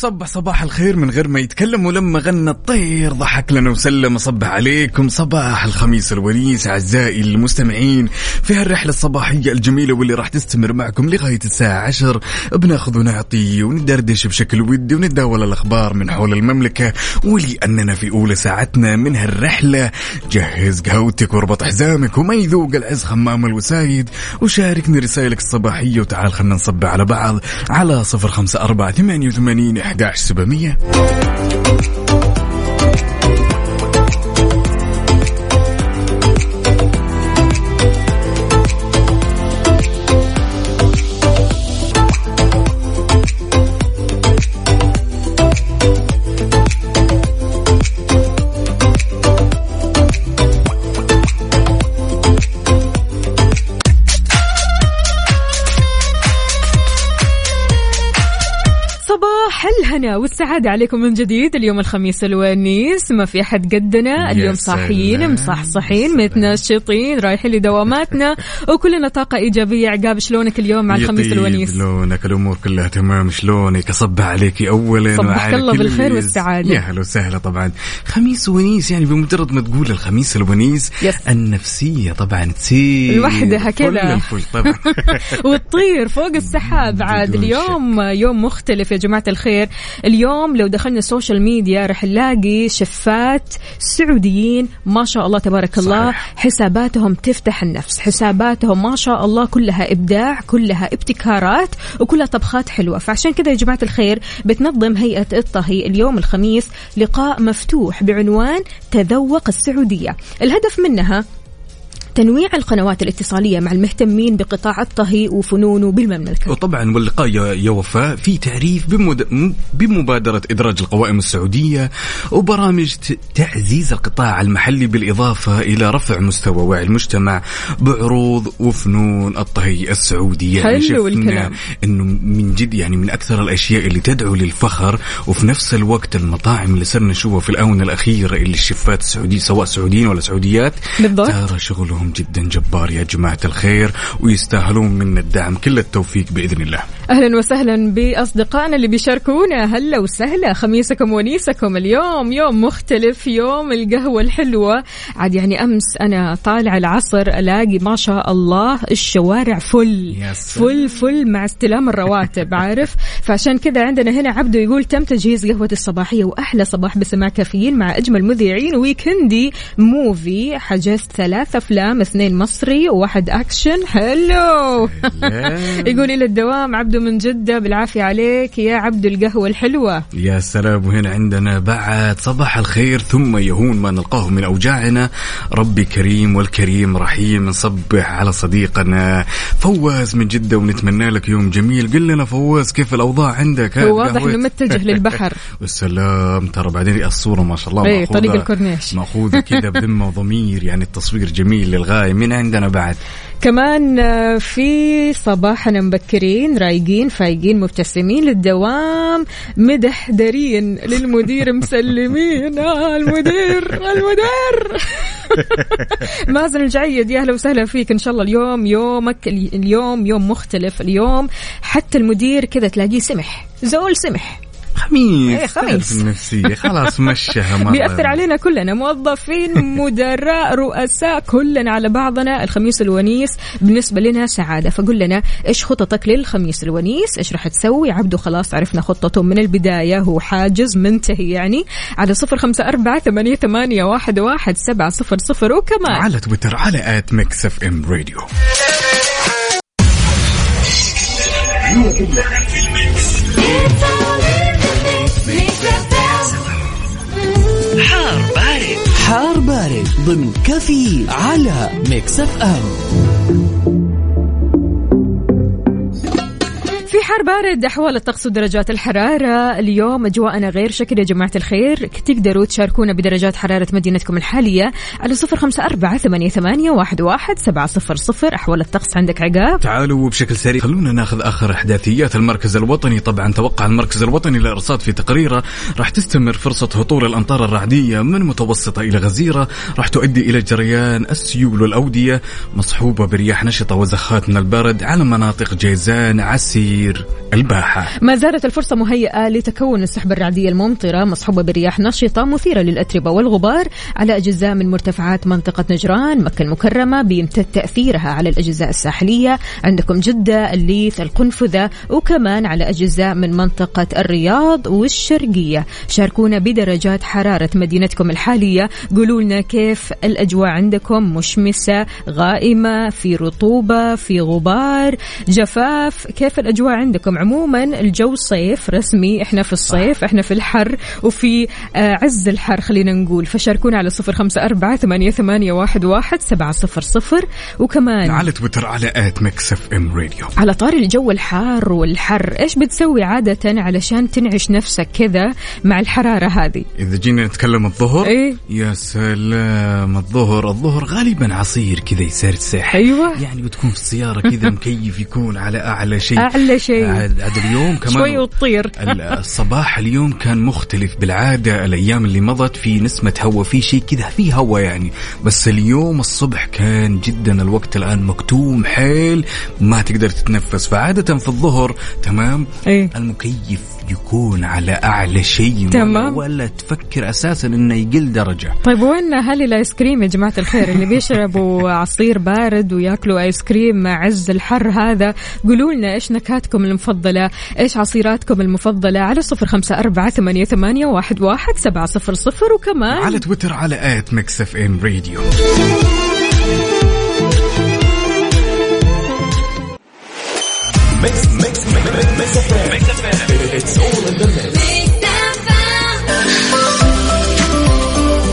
وصبح صباح الخير من غير ما يتكلم ولما غنى الطير ضحك لنا وسلم. صبح عليكم. صباح الخميس الونيس أعزائي المستمعين. في هالرحلة الصباحية الجميلة واللي راح تستمر معكم لغاية الساعة 10 بناخذ ونعطي وندردش بشكل ودي ونتداول الأخبار من حول المملكة. ولأننا في أولى ساعتنا من هالرحلة جهز قهوتك واربط حزامك وما يذوق العز خمام الوسايد. وشاركني رسائلك الصباحية وتعال خلنا نصب على بعض على صفر خمسة 11700 الهنا والسعادة عليكم من جديد. اليوم الخميس الونيس. ما في أحد قدنا. اليوم صاحيين. مصحصحين متنشطين رايحين لدواماتنا. وكلنا طاقة إيجابية. عقاب شلونك اليوم مع الخميس الونيس؟ لونك. الأمور كلها تمام. شلونك؟ أصبح عليكي أولا صبحك الله بالخير والسعادة. يا هلا وسهلا طبعا. خميس ونيس يعني بمجرد ما تقول الخميس الونيس yes. النفسية طبعا تسير. لوحدها كذا. وتطير فوق السحاب. عاد اليوم يوم مختلف يا جماعة الخير. اليوم لو دخلنا السوشيال ميديا رح نلاقي شفات سعوديين ما شاء الله تبارك الله صحيح. حساباتهم تفتح النفس. حساباتهم ما شاء الله كلها إبداع كلها ابتكارات وكلها طبخات حلوة. فعشان كذا يا جماعة الخير بتنظم هيئة الطهي اليوم الخميس لقاء مفتوح بعنوان تذوق السعودية. الهدف منها تنويع القنوات الاتصالية مع المهتمين بقطاع الطهي وفنونه بالمملكة وطبعا واللقاء يا وفاء في تعريف بمد... بمبادرة إدراج القوائم السعودية وبرامج. تعزيز القطاع المحلي بالإضافة إلى رفع مستوى وعي المجتمع بعروض وفنون الطهي السعودي يعني حلو الكلام. إنه من جد يعني من أكثر الأشياء اللي تدعو للفخر وفي نفس الوقت المطاعم اللي صرنا نشوفها في الآونة الأخيرة اللي الشفات السعوديين سواء سعوديين ولا سعوديات بالضبط. ترى شغلهم جدا جبار يا جماعة الخير ويستاهلون منا الدعم. كل التوفيق بإذن الله. أهلا وسهلا بأصدقائنا اللي بيشاركونا. هلا وسهلا خميسكم ونيسكم. اليوم يوم مختلف يوم القهوة الحلوة. عاد يعني أمس أنا طالع العصر ألاقي ما شاء الله الشوارع فل. فل فل مع استلام الرواتب عارف؟ فعشان كذا عندنا هنا عبده يقول تم تجهيز قهوة الصباحية وأحلى صباح بسماع كافيين مع أجمل مذيعين ويكندي muvi حجزت ثلاث أفلام اثنين مصري وواحد أكشن حلو يقول إلى الدوام عبده من جدة بالعافية عليك. يا عبد القهوة الحلوة. يا سلام وهنا عندنا بعد صباح الخير ثم يهون ما نلقاه من أوجاعنا. ربي كريم والكريم رحيم. نصبح على صديقنا فواز من جدة ونتمنى لك يوم جميل. قل لنا فواز كيف الأوضاع عندك؟ هو واضح؟ إنه متجه للبحر. والسلام ترى بعدين الصورة ما شاء الله إيه، مأخوذة- طريق الكورنيش. مأخوذة كذا بذمة وضمير يعني التصوير جميل للغاية من عندنا بعد. كمان آه، في صباحنا مبكرين رايقين فايقين مبتسمين للدوام. مدحدرين للمدير مسلمين. آه المدير المدير. مازن الجعيد يا أهلا وسهلا فيك. إن شاء الله اليوم يومك اليوم يوم مختلف. اليوم حتى المدير كذا تلاقيه سمح زول سمح. خميس إيه، خميس. النفسية. خلاص مشها مرة. بيأثر علينا كلنا. موظفين مدراء رؤساء كلنا على بعضنا. الخميس الونيس بالنسبة لنا سعادة. فقل لنا إيش خططك للخميس الونيس؟ إيش راح تسوي؟ عبده خلاص عرفنا خطته من البداية. هو حاجز منتهي يعني. على صفر خمسة أربعة ثمانية, ثمانية واحد, واحد سبعة صفر صفر. وكمان على تويتر على at Mix FM Radio It's all in the حار بارد. حار بارد ضمن كافيين على Mix FM. في حار بارد أحوال الطقس ودرجات الحرارة. اليوم أجواءنا غير شكل يا جماعة الخير. تقدروا تشاركونا بدرجات حرارة مدينتكم الحالية على صفر خمسة أربعة ثمانية, ثمانية واحد, واحد سبعة صفر صفر. أحوال الطقس عندك عقاب؟ تعالوا بشكل سريع. خلونا ناخذ آخر احداثيات المركز الوطني. طبعا توقع المركز الوطني للإرصاد في تقريره. راح تستمر فرصة هطول الأمطار الرعدية من متوسطة إلى غزيرة. راح تؤدي إلى جريان السيول والاوديه مصحوبة برياح نشطة وزخات من البرد على مناطق جيزان عسير الباحة. ما زالت الفرصة مهيئة لتكون السحب الرعدية الممطرة مصحوبة برياح نشطة مثيرة للأتربة والغبار على أجزاء من مرتفعات منطقة نجران مكة المكرمة بيمتد تأثيرها على الأجزاء الساحلية. عندكم جدة الليث القنفذة وكمان على أجزاء من منطقة الرياض والشرقية. شاركونا بدرجات حرارة مدينتكم الحالية. قولوا لنا كيف الأجواء عندكم؟ مشمسة غائمة في رطوبة في غبار جفاف. كيف الأجواء عندكم. عموما الجو صيف رسمي إحنا في الصيف إحنا في الحر وفي آه، عز الحر خلينا نقول. فشاركونا على صفر خمسة أربعة ثمانية, ثمانية واحد, واحد سبعة صفر صفر. وكمان على تويتر على at Mix FM Radio. على طاري الجو الحار والحر إيش بتسوي عادة علشان تنعش نفسك كذا مع الحرارة هذه؟ إذا جينا نتكلم الظهر إيه؟ يا سلام الظهر الظهر غالبا عصير كذا يصير ساحر أيوة. يعني بتكون في السيارة كذا مكيف يكون على أعلى شيء. أعلى شيء. عاد اليوم كمان شوي وتطير. ال- الصباح اليوم كان مختلف. بالعادة الأيام اللي مضت في نسمة هواء في شيء كذا في هواء يعني. بس اليوم الصبح كان جدا الوقت الآن مكتوم حيل ما تقدر تتنفس. فعادة في الظهر تمام؟ إيه. المكيف. يكون على أعلى شيء تمام. ولا, تفكر أساسا إنه يقل درجة. طيب وين أهل الآيس كريم يا جماعة الخير؟ اللي بيشربوا عصير بارد ويأكلوا آيس كريم مع عز الحر هذا. قولوا لنا إيش نكهاتكم المفضلة؟ إيش عصيراتكم المفضلة؟ على صفر خمسة أربعة ثمانية, ثمانية واحد, واحد سبعة صفر صفر. وكمان على تويتر على at Mix FM Radio. it's in the mix.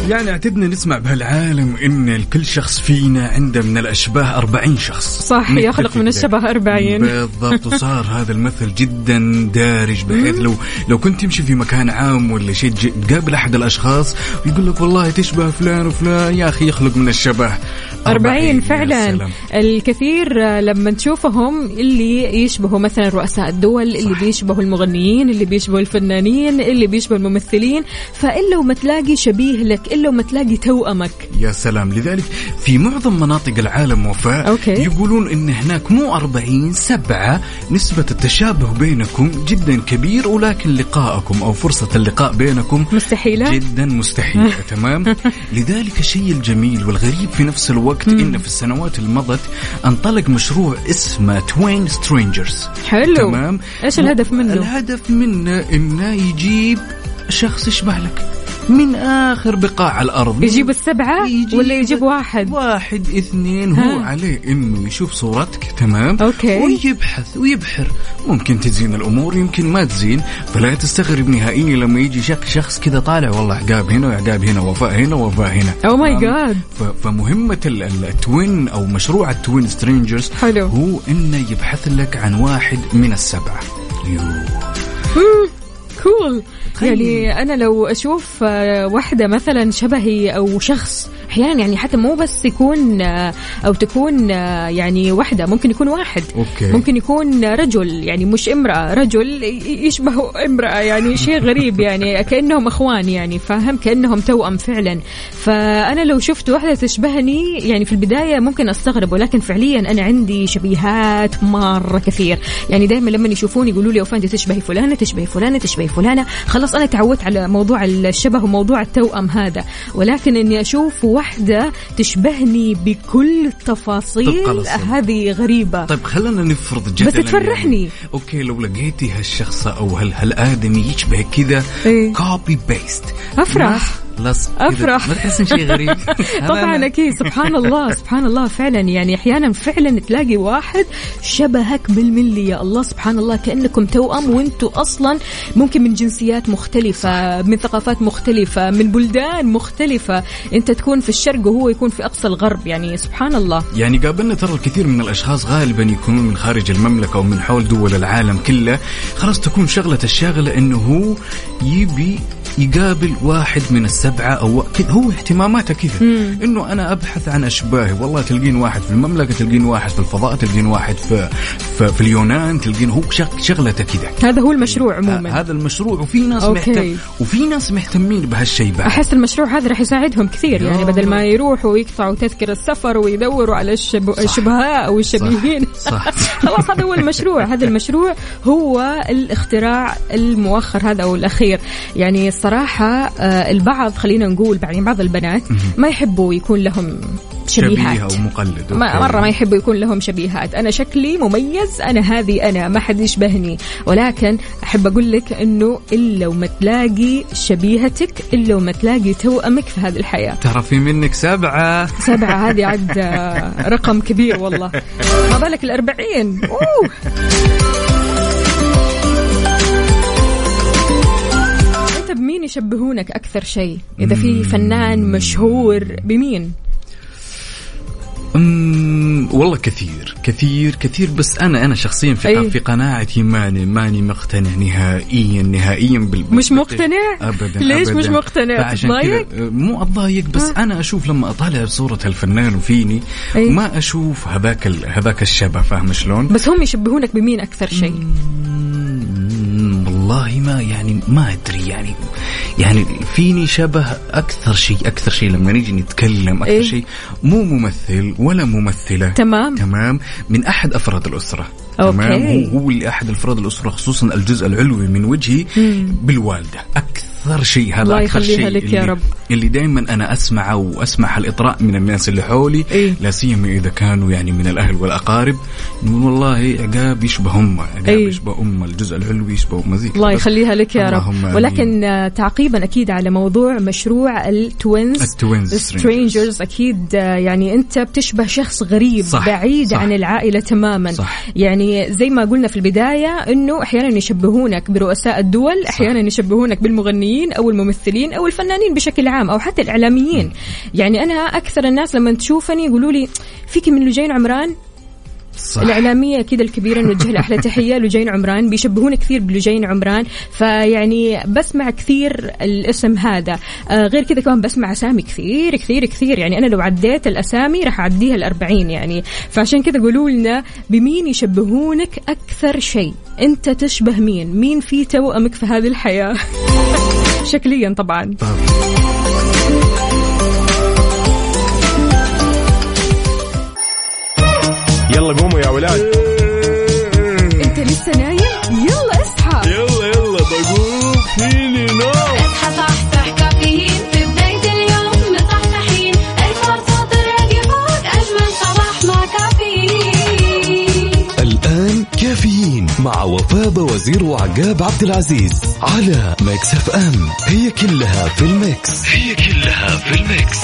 يعني اعتدنا نسمع بهالعالم إن الكل شخص فينا عنده من الأشباه 40 شخص. صح يخلق من. الشبه 40 بالضبط وصار هذا المثل جدا دارج بحيث لو لو كنت تمشي في مكان عام ولا شيء تقابل أحد الأشخاص ويقول لك والله تشبه فلان وفلان يا أخي يخلق من الشبه 40 يا فعلا. الكثير لما تشوفهم اللي يشبهوا مثلا رؤساء الدول اللي بيشبهوا المغنيين اللي بيشبهوا الفنانين اللي بيشبهوا الممثلين فإلا وما تلاقي شبيه لك إلا وما تلاقي توأمك. يا سلام. لذلك في معظم مناطق العالم وفاء okay. يقولون إن هناك مو 40 سبعة نسبة التشابه بينكم جدا كبير ولكن لقاءكم أو فرصة اللقاء بينكم مستحيلة؟ جدا مستحيلة. تمام. لذلك الشيء الجميل والغريب في نفس الوقت إن في السنوات اللي مضت انطلق مشروع اسمه Twin Strangers حلو. تمام. إيش الهدف منه؟ الهدف منه إنه يجيب شخص يشبه لك. من آخر بقاع الأرض يجيب السبعة يجيب ولا يجيب واحد واحد اثنين هو ها. عليه إنه يشوف صورتك تمام okay. ويبحث ويبحر ممكن تزين الأمور يمكن ما تزين فلا تستغرب نهائيا لما يجي شك شخص كذا طالع والله عقاب هنا وعقاب هنا وفاء هنا وفاء هنا Oh my تمام؟ God. ف- فمهمة ال- ال- ال twin أو مشروع ال Twin Strangers حلو. هو إنه يبحث لك عن واحد من السبعة you. cool يعني أنا لو أشوف آه، واحدة مثلا شبهي أو شخص أحيانا يعني حتى مو بس يكون آه، أو تكون آه، يعني واحدة ممكن يكون واحد. okay. ممكن يكون رجل يعني مش امرأة رجل يشبه امرأة يعني شيء غريب يعني كأنهم إخوان يعني فاهم؟ كأنهم توأم فعلا. فأنا لو شفت واحدة تشبهني يعني في البداية ممكن أستغرب ولكن فعليا أنا عندي شبيهات مرة كثير. يعني دائما لما يشوفوني يقولوا لي وفاء أنت تشبهي فلانة تشبهي فلانة تشبهي فلانة. خلاص أنا تعودت على موضوع الشبه وموضوع التوأم هذا. ولكن إني أشوف واحدة تشبهني بكل التفاصيل للصورة. هذه غريبة طيب خلينا نفرض جدلا بس تفرحني. يعني. okay لو لقيتي هالشخص أو هال هالآدمي يشبه كذا إيه. copy paste أفرح. خلاص كذا. أفرح. ما تحسين شيء غريب؟ طبعا. أكيد. سبحان الله سبحان الله. فعلا يعني أحيانا فعلا تلاقي واحد شبهك بالملي. يا الله سبحان الله كأنكم توأم وأنتم أصلا ممكن من جنسيات مختلفة من ثقافات مختلفة من بلدان مختلفة. أنت تكون في الشرق وهو يكون في أقصى الغرب. يعني سبحان الله. يعني قابلنا ترى الكثير من الأشخاص غالبا يكونون من خارج المملكة أو من حول دول العالم كله. خلاص تكون شغلة الشاغلة إنه هو يبي يقابل واحد من السبعه أو كذا. هو اهتماماته كذا. إنه أنا أبحث عن أشباهي. والله تلقين واحد في المملكة تلقين واحد في الفضاء تلقين واحد في في, في اليونان تلقين هو شغ- شغلته كذا. هذا هو المشروع عموما. هذا المشروع. وفي ناس. مهتم وفي ناس مهتمين بهالشيء بعد. أحس المشروع هذا راح يساعدهم كثير. يعني. بدل ما يروحوا ويقطعوا تذكرة السفر ويدوروا على الشب... الشبهاء أو الشبيهين صح. خلاص هذا هو المشروع. هذا المشروع هو الاختراع المؤخر هذا أو الأخير. يعني الصراحة آه، البعض خلينا نقول يعني بعض البنات ما يحبوا يكون لهم شبيهات. شبيه أو مقلد ما. مرة ما يحبوا يكون لهم شبيهات. أنا شكلي مميز أنا هذه أنا ما حد يشبهني. ولكن أحب أقول لك أنه إلا وما تلاقي شبيهتك إلا وما تلاقي توأمك في هذه الحياة. ترى في منك سبعة. سبعة هذه عد رقم كبير والله. ما بالك الأربعين؟ أوه. أنت بمين يشبهونك أكثر شيء؟ إذا في فنان مشهور بمين؟ أمم، والله كثير كثير كثير بس أنا أنا شخصيا في أي. في قناعتي ماني ماني مقتنع نهائيا نهائيا بال مش. مقتنع؟ ابدا ليش أبداً. مش مقتنع؟ كذا مو أتضايق بس أنا أشوف لما أطالع صورة الفنان وفيني أي. ما أشوف هذاك ال- هذاك الشبه فاهم شلون؟ بس هم يشبهونك بمين أكثر شيء مم، والله ما يعني ما أدري يعني يعني فيني شبه أكثر شيء أكثر شيء لما نيجي نتكلم أكثر إيه؟ شيء مو ممثل ولا ممثلة. تمام. تمام. من أحد أفراد الأسرة. أوكي. تمام هو هو اللي أحد أفراد الأسرة خصوصا الجزء العلوي من وجهي بالوالدة. أكثر. شيء هذا الله أكثر يخليها شيء لك يا رب. اللي دائما أنا اسمعه وأسمع الإطراء من الناس اللي حولي إيه؟ لا سيما إذا كانوا يعني من الأهل والأقارب يقول والله عقاب يشبه أمه عقاب إيه؟ يشبه أمه الجزء العلوي يشبه أمه زي الله يخليها لك يا رب اللهم آمين. ولكن آه، تعقيبا أكيد على موضوع مشروع ال twins ال twins strangers أكيد آه، يعني أنت بتشبه شخص غريب صح، بعيد صح. عن العائلة تماما صح. يعني زي ما قلنا في البداية إنه أحيانا يشبهونك برؤساء الدول أحيانا يشبهونك بالمغنيين أو الممثلين أو الفنانين بشكل عام أو حتى الإعلاميين. يعني أنا أكثر الناس لما تشوفني يقولوا لي فيك من لجين عمران؟ صح. الإعلامية كذا الكبيرة نوجه لها أحلى تحية لجين عمران. بيشبهون كثير بلجين عمران. فيعني بسمع كثير الاسم هذا. آه غير كذا كمان بسمع أسامي كثير كثير كثير. يعني أنا لو عديت الأسامي راح أعديها الأربعين يعني. فعشان كذا قولوا لنا بمين يشبهونك أكثر شيء؟ أنت تشبه مين؟ مين في توأمك في هذه الحياة؟ شكليا طبعا. يلا قوموا يا ولاد. أنت لسه نايم؟ يلا اصحى. يلا يلا بقوم. فيني نوم. اصحى صحصح كافيين. في بداية اليوم مصحصحين. الفرصة تراك فوق أجمل صباح مع كافيين. الآن كافيين مع وفاء وزير وعقاب عبد العزيز على ميكس اف ام. هي كلها في الميكس. هي كلها في الميكس.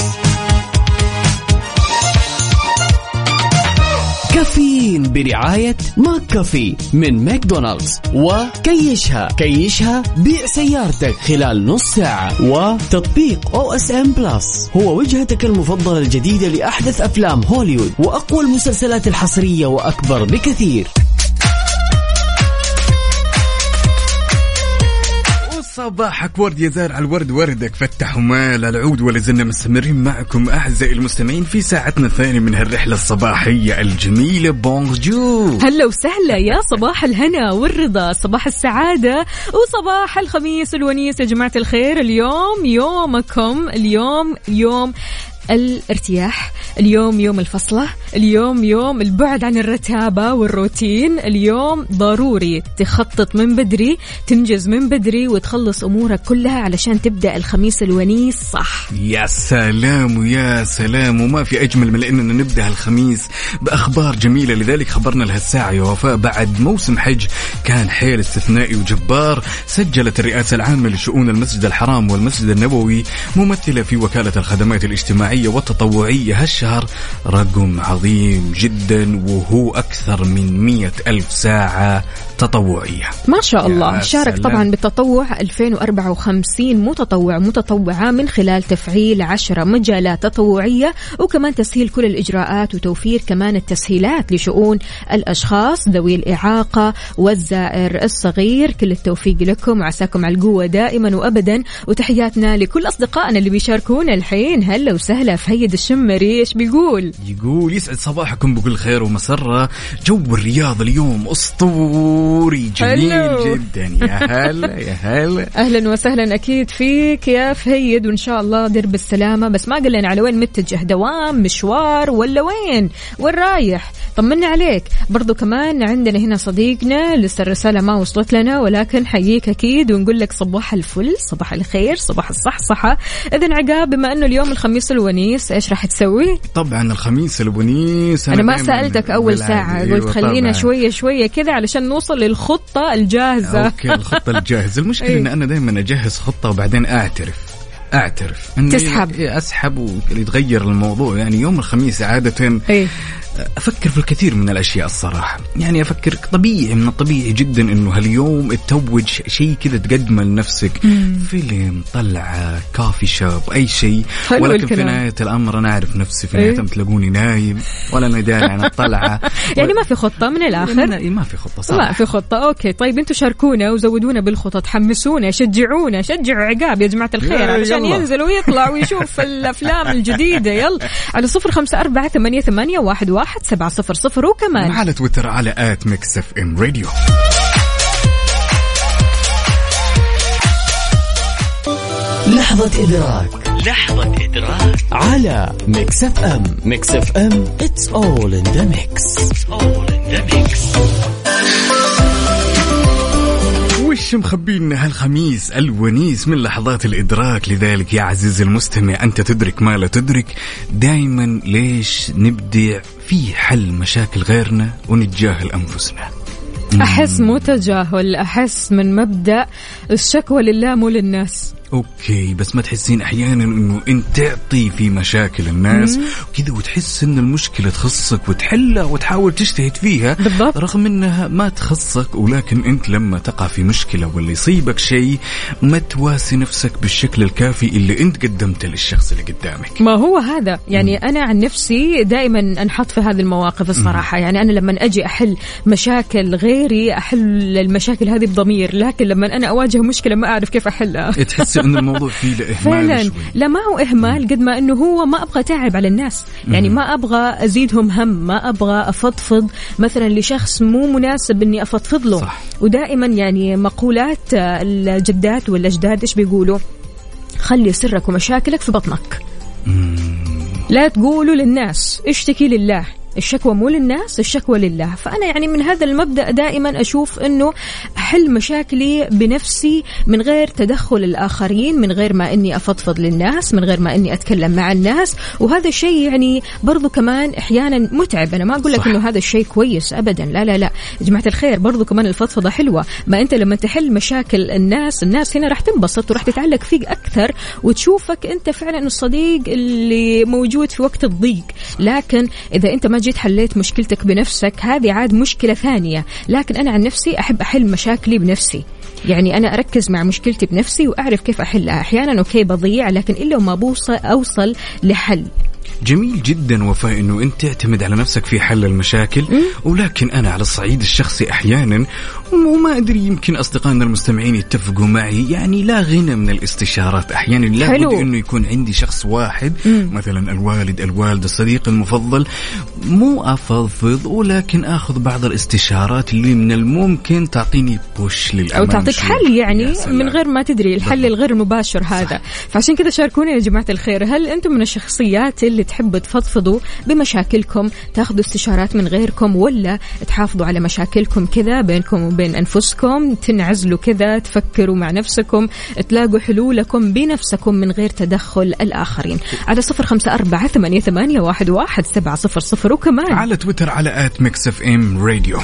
كافيين برعاية ماك كافي من ماكدونالدز. وكيشها. كيشها بيع سيارتك خلال نص ساعة. وتطبيق أو إس إن بلس. هو وجهتك المفضلة الجديدة لأحدث أفلام هوليوود. وأقوى المسلسلات الحصرية وأكبر بكثير. صباحك ورد يا زارع الورد وردك فتح ومال العود ولا زلنا مستمرين معكم أعزائي المستمعين في ساعتنا الثانية من هالرحلة الصباحية الجميلة. بونجور هلا وسهلا يا صباح الهنا والرضا صباح السعادة وصباح الخميس الونيس يا جماعة الخير. اليوم يومكم اليوم يوم الارتياح اليوم يوم الفصلة اليوم يوم البعد عن الرتابة والروتين اليوم ضروري تخطط من بدري تنجز من بدري وتخلص أمورك كلها علشان تبدأ الخميس الونيس صح. يا سلام ويا سلام وما في أجمل من إننا نبدأ الخميس بأخبار جميلة. لذلك خبرنا لهالساعه يا وفاء. بعد موسم حج كان حيل استثنائي وجبار سجلت الرئاسة العامة لشؤون المسجد الحرام والمسجد النبوي ممثلة في وكالة الخدمات الاجتماعيه والتطوعية هالشهر رقم عظيم جدا وهو أكثر من مئة ألف ساعة تطوعية. ما شاء الله. شارك سلام. طبعا بالتطوع 2054 متطوع متطوعة من خلال تفعيل عشرة مجالات تطوعية وكمان تسهيل كل الإجراءات وتوفير كمان التسهيلات لشؤون الأشخاص ذوي الإعاقة والزائر الصغير. كل التوفيق لكم. وعساكم على القوة دائما وأبدا. وتحياتنا لكل أصدقائنا اللي بيشاركونا الحين. هلا وسهلا. فهيد الشمري إيش بيقول؟ يقول يسعد صباحكم بكل خير ومسرة. جو الرياض اليوم أسطوري جميل حلو. جدا. يا هلا يا هلا. أهلا وسهلا أكيد فيك يا فهيد وإن شاء الله درب بالسلامة. بس ما قال لنا على وين متجه دوام مشوار ولا وين؟ وين رايح؟ طمنا عليك. برضو كمان عندنا هنا صديقنا لسه الرسالة ما وصلت لنا ولكن حييك أكيد ونقول لك صباح الفل صباح الخير صباح الصحصحة. إذن عقاب بما أنه اليوم الخميس الونيس إيش راح تسوي؟ طبعا الخميس الونيس أنا ما سألتك أول بالعادة. ساعة أيوة قلت خلينا طبعاً. شوية شوية كذا علشان نوصل للخطة الجاهزة أوكي الخطة الجاهزة المشكلة إيه. إن أنا دائما أجهز خطة وبعدين أعترف أعترف إنه تسحب. إيه، أسحب ويتغير الموضوع يعني يوم الخميس عادة إيه أفكر في الكثير من الأشياء الصراحة. يعني أفكر طبيعي من الطبيعي جدا إنه هاليوم تتوج شيء كذا تقدمه لنفسك. فيلم طلعة coffee shop أي شيء. ولكن في. نهاية الأمر أنا أعرف نفسي في إيه. نهاية تلاقوني نايم ولا أنا داري عن الطلعة. يعني ما في خطة من الآخر؟ لا، ما في خطة ما صراحة في خطة. أوكي طيب أنتم شاركونا وزودونا بالخطط حمسونا شجعونا شجعوا عقاب يا جماعة الخير يلا. ينزل ويطلع ويشوف الأفلام الجديدة. يلا على صفر خمسة أربعة ثمانية, ثمانية واحد, واحد. سبعة صفر صفر وكمان. على تويتر على at ميكس إف إم راديو. لحظة إدراك. لحظة إدراك. على ميكس إف إم. ميكس إف إم it's all in the mix. It's all in the mix. وش مخبينا هالخميس؟ الونيس من لحظات الإدراك. لذلك يا عزيزي المستمع أنت تدرك ما لا تدرك. دائما ليش نبدع في حل مشاكل غيرنا ونتجاهل أنفسنا؟ أحس مو تجاهل أحس من مبدأ الشكوى لله مو للناس. أوكي بس ما تحسين أحيانا إنه انت تعطي في مشاكل الناس وكذا وتحس إن المشكلة تخصك وتحلها وتحاول تجتهد فيها بالضبط. رغم إنها ما تخصك ولكن أنت لما تقع في مشكلة ولا يصيبك شيء ما تواسي نفسك بالشكل الكافي اللي أنت قدمته للشخص اللي قدامك. ما هو هذا؟ يعني أنا عن نفسي دائما أنحط في هذه المواقف الصراحة. يعني أنا لما أجي أحل مشاكل غيري أحل المشاكل هذه بضمير لكن لما أنا أواجه مشكلة ما أعرف كيف أحلها. تحس ان الموضوع فيه فعلا. لا ما هو إهمال قد ما إنه هو ما أبغى تعب على الناس. يعني ما أبغى أزيدهم هم ما أبغى أفضفض. مثلا لشخص مو مناسب إني أفضفض له. صح. ودائما يعني مقولات آه، الجدات والاجداد إيش بيقولوا؟ خلي سرك ومشاكلك في بطنك. لا تقولوا للناس اشتكي لله. الشكوى مو للناس الشكوى لله. فأنا يعني من هذا المبدأ دائما أشوف أنه أحل مشاكلي بنفسي من غير تدخل الآخرين من غير ما أني أفضفض للناس من غير ما أني أتكلم مع الناس. وهذا الشيء يعني برضو كمان أحيانا متعب. أنا ما أقول لك. أنه هذا الشيء كويس أبدا. لا لا لا. يا جماعة الخير برضو كمان الفضفضة حلوة. ما أنت لما تحل مشاكل الناس الناس هنا راح تنبسط وراح تتعلق فيك أكثر وتشوفك أنت فعلا الصديق اللي موجود في وقت الضيق. لكن إذا أنت ما جيت حليت مشكلتك بنفسك هذه عاد مشكلة ثانية. لكن أنا عن نفسي أحب أحل مشاكلي بنفسي. يعني أنا أركز مع مشكلتي بنفسي وأعرف كيف أحلها. أحيانا أوكي بضيع لكن إلا وما بوصل أوصل لحل. جميل جدا وفاء إنه أنت تعتمد على نفسك في حل المشاكل. ولكن أنا على الصعيد الشخصي أحيانا وما أدري يمكن أصدقائنا المستمعين يتفقوا معي يعني لا غنى من الاستشارات أحيانا لا حلو. بد إنه يكون عندي شخص واحد مثلا الوالد الوالدة الصديق المفضل مو أفضفض ولكن آخذ بعض الاستشارات اللي من الممكن تعطيني بوش للأمام أو تعطيك. حل يعني. من غير ما تدري الحل بالضبط. الغير مباشر هذا فعشان كذا شاركونا يا جماعة الخير هل أنتم من الشخصيات اللي تحبوا تفضفضوا بمشاكلكم تاخذوا استشارات من غيركم ولا تحافظوا على مشاكلكم كذا بينكم وبين أنفسكم تنعزلوا كذا تفكروا مع نفسكم تلاقوا حلولكم بنفسكم من غير تدخل الآخرين. على صفر خمسة أربعة ثمانية, ثمانية واحد, واحد سبعة صفر صفر. وكمان على تويتر على at ميكس إف إم راديو.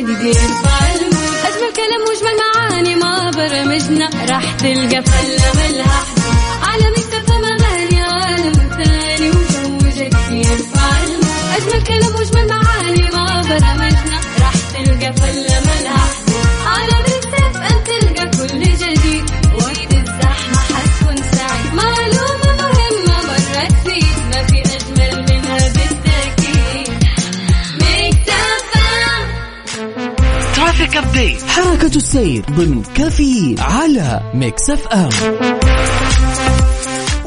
جديد أجمل كلام واجمل معاني ما برمجنا راح تلقى فله ملها اكتفى اغاني عالم ثاني وجو جديد اجمل كلام واجمل معاني ما برمجنا راح تلقى ملها traffic update حركة السير ضمن كفي على ميكس أف أم.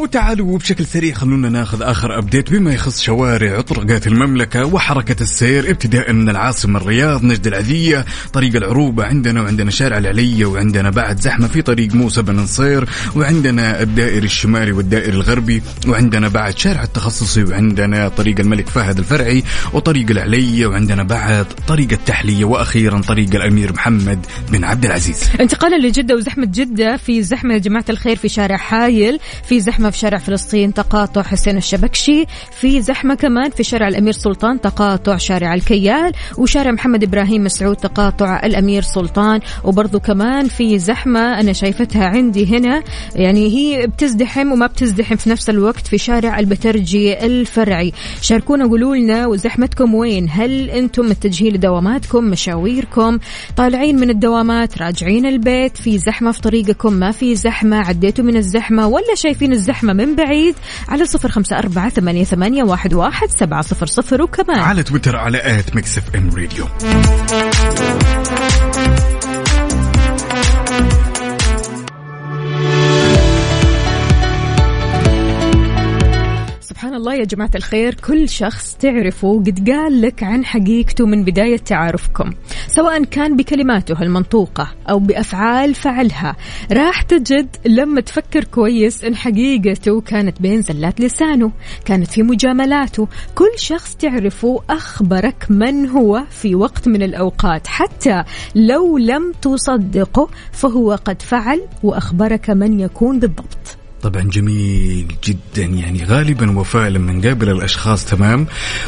وتعالوا بشكل سريع خلونا ناخذ آخر update بما يخص شوارع وطرقات المملكة وحركة السير ابتداء من العاصمة الرياض نجد العذية طريق العروبة عندنا وعندنا شارع العليا وعندنا بعد زحمة في طريق موسى بن نصير وعندنا الدائري الشمالي والدائري الغربي وعندنا بعد شارع التخصصي وعندنا طريق الملك فهد الفرعي وطريق العلية وعندنا بعد طريق التحلية وأخيرا طريق الأمير محمد بن عبد العزيز. انتقالا لجدة وزحمة جدة في زحمة يا جماعة الخير في شارع حايل في زحمة في شارع فلسطين تقاطع حسين الشبكشي في زحمة كمان في شارع الأمير سلطان تقاطع شارع الكيال وشارع محمد إبراهيم مسعود تقاطع الأمير سلطان وبرضو كمان في زحمة أنا شايفتها عندي هنا يعني هي بتزدحم وما بتزدحم في نفس الوقت في شارع البترجي الفرعي. شاركونا قولوا لنا وزحمتكم وين؟ هل أنتم متجهين لدواماتكم مشاويركم؟ طالعين من الدوامات راجعين البيت في زحمة في طريقكم ما في زحمة عديتوا من الزحمة ولا شايفين الزحمة من بعيد على صفر خمسة أربعة ثمانية, ثمانية واحد, واحد سبعة صفر صفر وكمان. على تويتر على at ميكس إف إم راديو. سبحان الله يا جماعة الخير كل شخص تعرفه قد قال لك عن حقيقته من بداية تعارفكم سواء كان بكلماته المنطوقة أو بأفعال فعلها. راح تجد لما تفكر كويس إن حقيقته كانت بين زلات لسانه كانت في مجاملاته. كل شخص تعرفه أخبرك من هو في وقت من الأوقات حتى لو لم تصدقه فهو قد فعل وأخبرك من يكون بالضبط. طبعا جميل جدا يعني غالبا وفاء لما نقابل الأشخاص تمام؟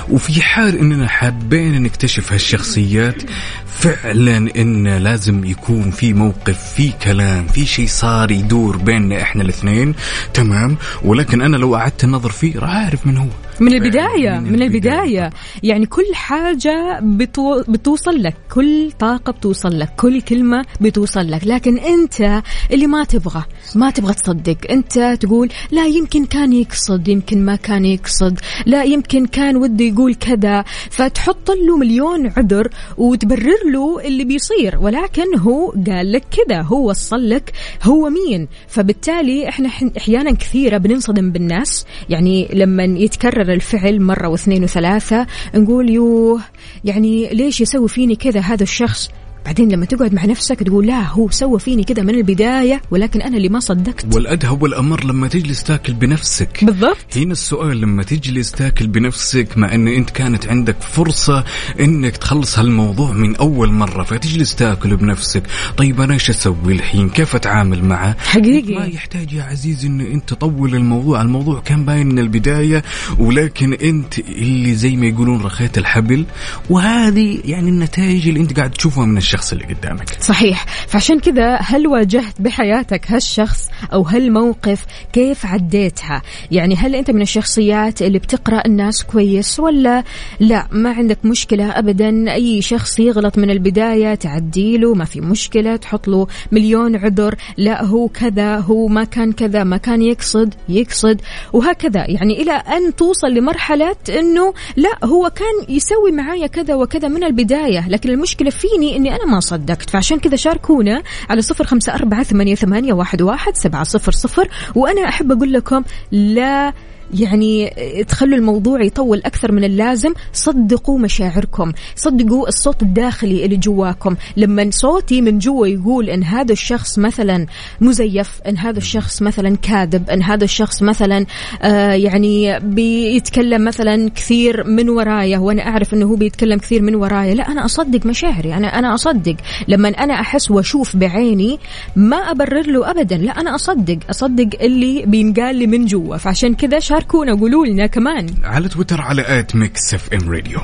وفي حال إننا حابين نكتشف هالشخصيات فعلا إن لازم يكون في موقف في كلام في شيء صار يدور بيننا إحنا الاثنين تمام؟ ولكن أنا لو قعدت النظر فيه راح أعرف من هو. من البداية من البداية. يعني كل حاجة بتو بتوصل لك كل طاقة بتوصل لك كل كلمة بتوصل لك. لكن أنت اللي ما تبغى ما تبغى تصدق. أنت تقول لا يمكن كان يقصد يمكن ما كان يقصد. لا يمكن كان وده يقول كذا. فتحط له مليون عذر وتبرر له اللي بيصير. ولكن هو قال لك كذا. هو وصل لك هو مين. فبالتالي إحنا أحيانا كثيرة بننصدم بالناس. يعني لما يتكرر الفعل مرة واثنين وثلاثة. نقول يوه يعني ليش يسوي فيني كذا هذا الشخص؟ بعدين لما تقعد مع نفسك تقول لا هو سوى فيني كذا من البداية ولكن أنا اللي ما صدقت. والأدهى والأمر لما تجلس تاكل بنفسك. بالضبط. هنا السؤال لما تجلس تاكل بنفسك مع إن أنت كانت عندك فرصة إنك تخلص هالموضوع من أول مرة فتجلس تاكل بنفسك. طيب أنا إيش أسوي الحين؟ كيف أتعامل معه؟ حقيقي. ما يحتاج يا عزيزي إن أنت تطول الموضوع. الموضوع كان باين من البداية ولكن أنت اللي زي ما يقولون رخيت الحبل وهذه يعني النتائج اللي أنت قاعد تشوفها من الشخص اللي قدامك. صحيح. فعشان كذا هل واجهت بحياتك هالشخص أو هالموقف؟ كيف عديتها؟ يعني هل أنت من الشخصيات اللي بتقرأ الناس كويس ولا لا؟ ما عندك مشكلة أبدا. أي شخص يغلط من البداية تعديله ما في مشكلة. تحط له مليون عذر. لا هو كذا هو ما كان كذا ما كان يقصد يقصد. وهكذا. يعني إلى أن توصل لمرحلة أنه لا هو كان يسوي معايا كذا وكذا من البداية. لكن المشكلة فيني أني أنا ما صدقت. فعشان كذا شاركونا على صفر خمسة أربعة ثمانية, واحد سبعة صفر صفر. وأنا أحب أقول لكم لا يعني تخلوا الموضوع يطول أكثر من اللازم صدقوا مشاعركم صدقوا الصوت الداخلي اللي جواكم. لما صوتي من جوا يقول إن هذا الشخص مثلا مزيف إن هذا الشخص مثلا كاذب إن هذا الشخص مثلا آه يعني بيتكلم مثلا كثير من ورايا وأنا أعرف إنه هو بيتكلم كثير من ورايا لا أنا أصدق مشاعري أنا أنا أصدق. لما أنا أحس وأشوف بعيني ما أبرر له أبدا لا أنا أصدق أصدق اللي بينقال لي من جوا. فعشان كذا شاركونا قولوا لنا كمان. على تويتر على at ميكس اف ام راديو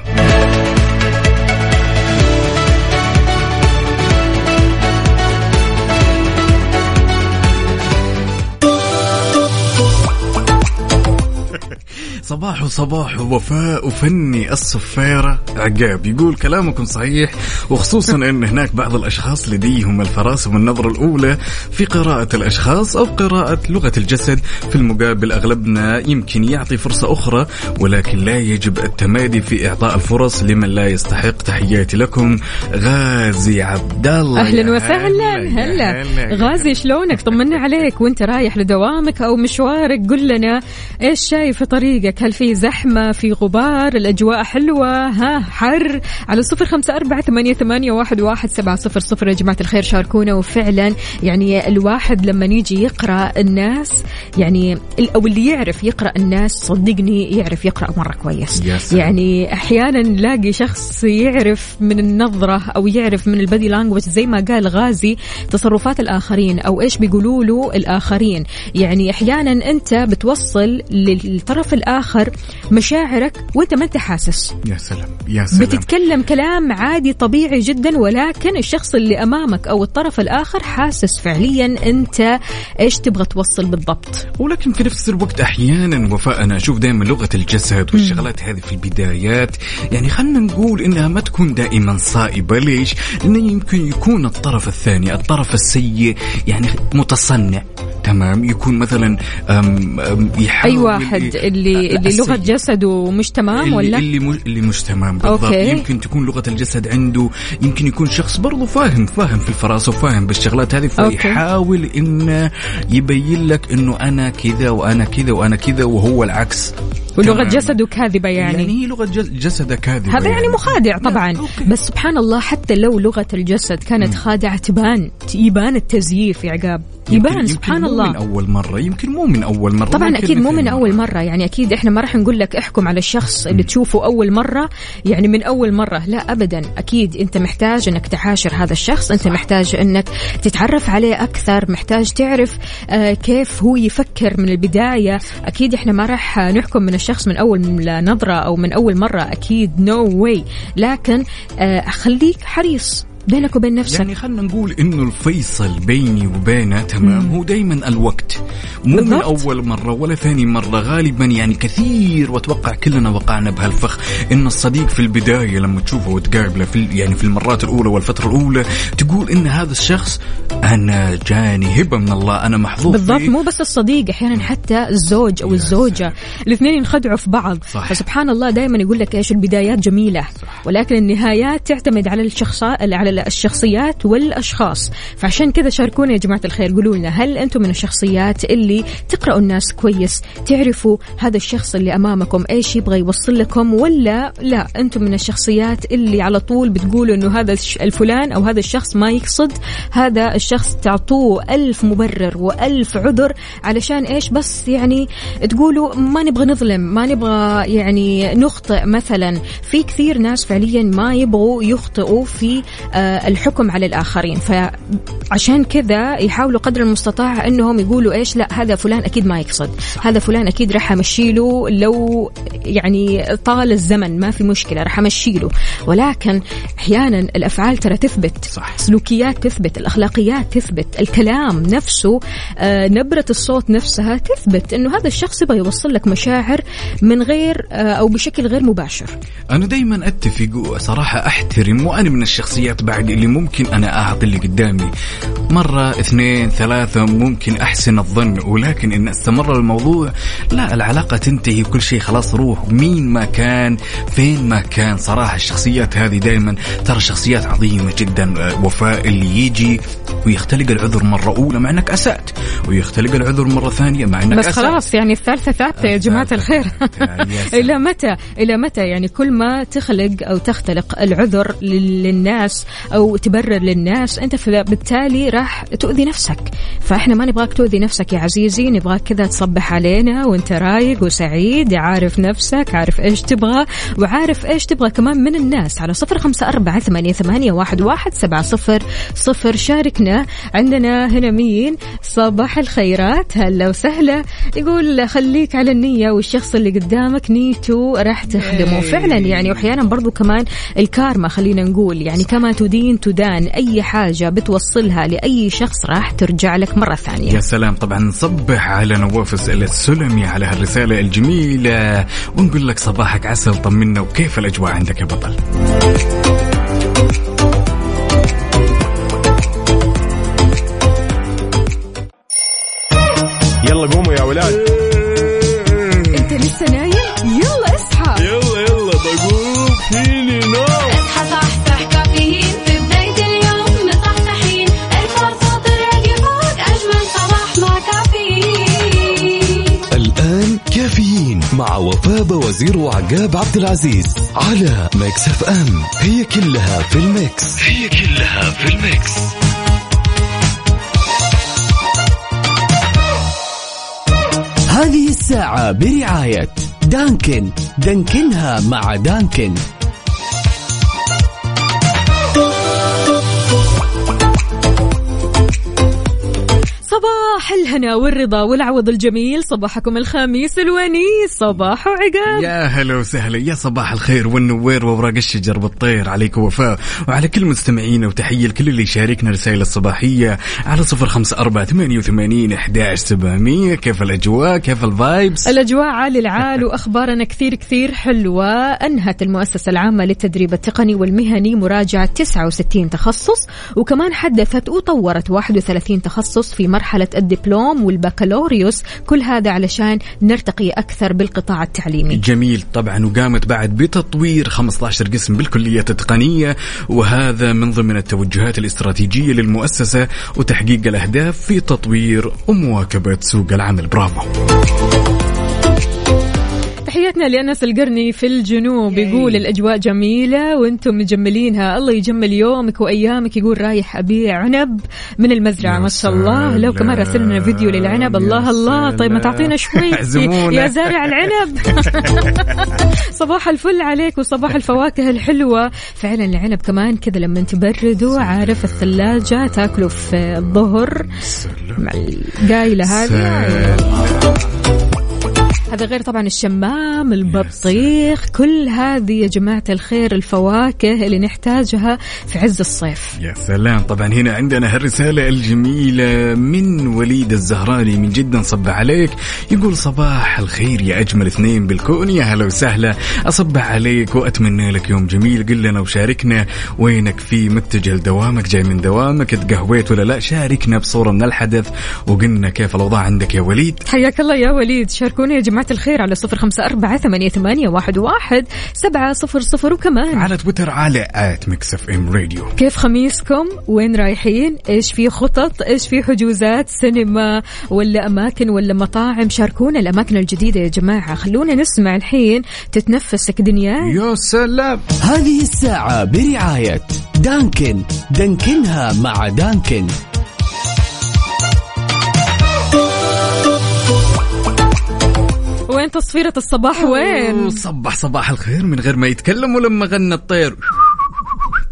صباح صباح وفاء وفني الصفيرة عقاب يقول كلامكم صحيح وخصوصا أن هناك بعض الأشخاص لديهم الفراسة والنظرة الأولى في قراءة الأشخاص أو قراءة لغة الجسد. في المقابل أغلبنا يمكن يعطي فرصة أخرى ولكن لا يجب التمادي في إعطاء الفرص لمن لا يستحق. تحياتي لكم غازي عبد الله أهلا يا وسهلا هلا هلا. غازي شلونك؟ طمنا عليك. وانت رايح لدوامك أو مشوارك؟ قل لنا إيش شايف في طريقك؟ هل في زحمة في غبار؟ الأجواء حلوة. ها حر. على صفر خمسة أربعة ثمانية, ثمانية واحد, واحد سبعة صفر صفر. يا جماعة الخير شاركونا. وفعلا يعني الواحد لما يجي يقرأ الناس يعني أو اللي يعرف يقرأ الناس صدقني يعرف يقرأ مرة كويس. يعني أحيانا نلاقي شخص يعرف من النظرة أو يعرف من البادي لانجوج زي ما قال غازي تصرفات الآخرين أو إيش بيقولوا له الآخرين. يعني أحيانا أنت بتوصل للطرف الآخر مشاعرك وأنت ما أنت حاسس. يا سلام يا سلام. بتتكلم كلام عادي طبيعي جدا ولكن الشخص اللي أمامك أو الطرف الآخر حاسس فعليا أنت إيش تبغى توصل بالضبط. ولكن في نفس الوقت أحيانا وفاء أنا أشوف دائما لغة الجسد والشغلات هذه في البدايات. يعني خلينا نقول إنها ما تكون دائما صائبة. ليش؟ لأنه يمكن يكون الطرف الثاني الطرف السيء يعني متصنع. تمام؟ يكون مثلا أم أم يحاول أي واحد ي- اللي اللي لغه. جسده مش تمام اللي ولا اللي مش اللي مش تمام بالضبط أوكي. يمكن تكون لغة الجسد عنده يمكن يكون شخص برضه فاهم فاهم في الفراسه وفاهم بالشغلات هذه. فيحاول إنه يبين لك إنه أنا كذا وأنا كذا وأنا كذا وهو العكس ولغة. جسده كاذبة يعني, يعني هي لغة جس- جسده كاذبة هذا يعني مخادع طبعا أوكي. بس سبحان الله حتى لو لغة الجسد كانت خادعة تبان يبان التزييف يا عقاب يبان يمكن سبحان مو الله. من أول مرة يمكن مو من أول مرة طبعا أكيد مو من أول مرة. يعني أكيد إحنا ما راح نقول لك احكم على الشخص اللي تشوفه أول مرة يعني من أول مرة. لا ابدا. أكيد أنت محتاج إنك تعاشر هذا الشخص. أنت محتاج إنك تتعرف عليه أكثر محتاج تعرف آه كيف هو يفكر من البداية. أكيد إحنا ما راح نحكم من الشخص من أول نظرة أو من أول مرة. أكيد نو no واي لكن آه خليك حريص. بينك وبين نفسك. يعني خلينا نقول إنه الفيصل بيني وبينه تمام هو دائما الوقت. مو من بالضبط. أول مرة ولا ثاني مرة غالبا يعني كثير وأتوقع كلنا وقعنا بهالفخ إن الصديق في البداية لما تشوفه وتقابله في يعني في المرات الأولى والفترة الأولى تقول إن هذا الشخص أنا جاني هبة من الله أنا محظوظ بالضبط. مو بس الصديق أحيانا حتى الزوج أو الزوجة. الاثنين ينخدعوا في بعض. صح. فسبحان الله دائما يقول لك إيش البدايات جميلة. ولكن النهايات تعتمد على الشخص على الشخصيات والأشخاص. فعشان كذا شاركونا يا جماعة الخير قولوا لنا هل أنتم من الشخصيات اللي تقرأوا الناس كويس تعرفوا هذا الشخص اللي أمامكم إيش يبغى يوصل لكم ولا لا أنتم من الشخصيات اللي على طول بتقولوا إنه هذا الفلان أو هذا الشخص ما يقصد هذا الشخص تعطوه ألف مبرر وألف عذر علشان إيش؟ بس يعني تقولوا ما نبغى نظلم ما نبغى يعني نخطئ مثلا. في كثير ناس فعليا ما يبغوا يخطئوا في آه، الحكم على الآخرين. فعشان كذا يحاولوا قدر المستطاع أنهم يقولوا إيش لا هذا فلان أكيد ما يقصد. هذا فلان أكيد راح أمشي له لو يعني طال الزمن ما في مشكلة راح أمشي له. ولكن أحيانا الأفعال ترى تثبت صح. سلوكيات تثبت الأخلاقيات تثبت الكلام نفسه آه، نبرة الصوت نفسها تثبت إنه هذا الشخص يبغى يوصل لك مشاعر من غير آه، أو بشكل غير مباشر. أنا دائما أتفق وصراحة أحترم وأنا من الشخصيات بعد اللي ممكن أنا أعطي اللي قدامي مرة اثنين ثلاثة ممكن أحسن الظن ولكن إن استمر الموضوع لا العلاقة تنتهي كل شيء خلاص روح مين ما كان فين ما كان صراحة الشخصيات هذه دائما ترى شخصيات عظيمة جدا آه، وفاء اللي يجي ويختلق العذر مرة أولى مع إنك أسأت ويختلق العذر مرة ثانية مع إنك بس أسأت. خلاص يعني الثالثة ثابتة يا الثالثة. الخير. إلى متى إلى متى يعني كل ما تخلق أو تختلق العذر لل- للناس أو تبرر للناس أنت ف- بالتالي راح تؤذي نفسك. فإحنا ما نبغاك تؤذي نفسك يا عزيزي نبغاك كذا تصبح علينا وأنت رايق وسعيد عارف نفسك عارف إيش تبغى وعارف إيش تبغى كمان من الناس. على صفر خمسة أربعة ثمانية, ثمانية واحد, واحد سبعة صفر صفر شاركنا عندنا هنا مين؟ صباح الخيرات هلا وسهلا. يقول خليك على النية والشخص اللي قدامك نيته راح تخدمه. فعلا يعني واحيانا برضو كمان الكارما خلينا نقول يعني كما تدين تدان أي حاجة بتوصلها لأي شخص راح ترجع لك مرة ثانية. يا سلام. طبعا نصبح على نواف السلمي على هالرسالة الجميلة. ونقول لك صباحك عسل طمنا وكيف الأجواء عندك يا بطل؟ يلا قوموا يا ولاد. مع وفاء وزير وعقاب عبد العزيز على Mix FM. هي كلها في ال mix. هي كلها في ال mix. هذه الساعة برعاية دانكن. دانكنها مع دانكن. صباح الهنا والرضا والعوض الجميل صباحكم الخميس الونيس صباح وعقاب. يا هلا وسهلا يا صباح الخير والنوير وأوراق الشجر بالطير عليك وفاء وعلى كل مستمعينا وتحية لكل اللي يشاركنا رسائل الصباحية على صفر خمسة أربعة ثمانية وثمانين أحداش سبعمية. كيف الأجواء؟ كيف الفايبس؟ الأجواء عالي العال وأخبارنا كثير كثير حلوة. أنهت المؤسسة العامة للتدريب التقني والمهني مراجعة 69 تخصص وكمان حدثت وطورت 31 تخصص في مرحلة الدبلوم والبكالوريوس. كل هذا علشان نرتقي أكثر بالقطاع التعليمي. جميل. طبعا وقامت بعد بتطوير 15 قسم بالكليات التقنية وهذا من ضمن التوجهات الاستراتيجية للمؤسسة وتحقيق الأهداف في تطوير ومواكبة سوق العمل. برافو. تحياتنا لأنس القرني في الجنوب. يقول الأجواء جميلة وأنتم مجملينها. الله يجمل يومك وأيامك يقول رايح أبيع عنب من المزرعة. يا ما شاء الله. لو كمان. راسلنا فيديو للعنب. الله الله. طيب ما. تعطينا شوي. يا زارع العنب. صباح الفل عليك وصباح الفواكه الحلوة. فعلا العنب كمان كذا لما تبرده عارف الثلاجة تاكله في الظهر. مع القايلة هذه. هذا غير طبعا الشمام البطيخ كل هذه يا جماعة الخير الفواكه اللي نحتاجها في عز الصيف. يا سلام. طبعا هنا عندنا هالرسالة الجميلة من وليد الزهراني من جدا صب عليك. يقول صباح الخير يا أجمل اثنين بالكون يا هلا وسهلا. أصبح عليك وأتمنى لك يوم جميل. قل لنا وشاركنا وينك في متجه لدوامك جاي من دوامك تقهويت ولا لا؟ شاركنا بصورة من الحدث وقلنا كيف الأوضاع عندك يا وليد. حياك الله يا وليد. شاركونا يا جماعة الخير على صفر خمسة أربعة ثمانية, ثمانية واحد, واحد سبعة صفر صفر وكمان. على تويتر على at Mix FM Radio. كيف خميسكم؟ وين رايحين؟ إيش في خطط؟ إيش في حجوزات سينما ولا أماكن ولا مطاعم؟ شاركونا الأماكن الجديدة يا جماعة. خلونا نسمع الحين تتنفسك دنياي يا سلام. هذه الساعة برعاية دانكن. دانكنها مع دانكن. وين تصفيرة الصباح؟ وين؟ صبح صباح الخير من غير ما يتكلم ولما غنى الطير.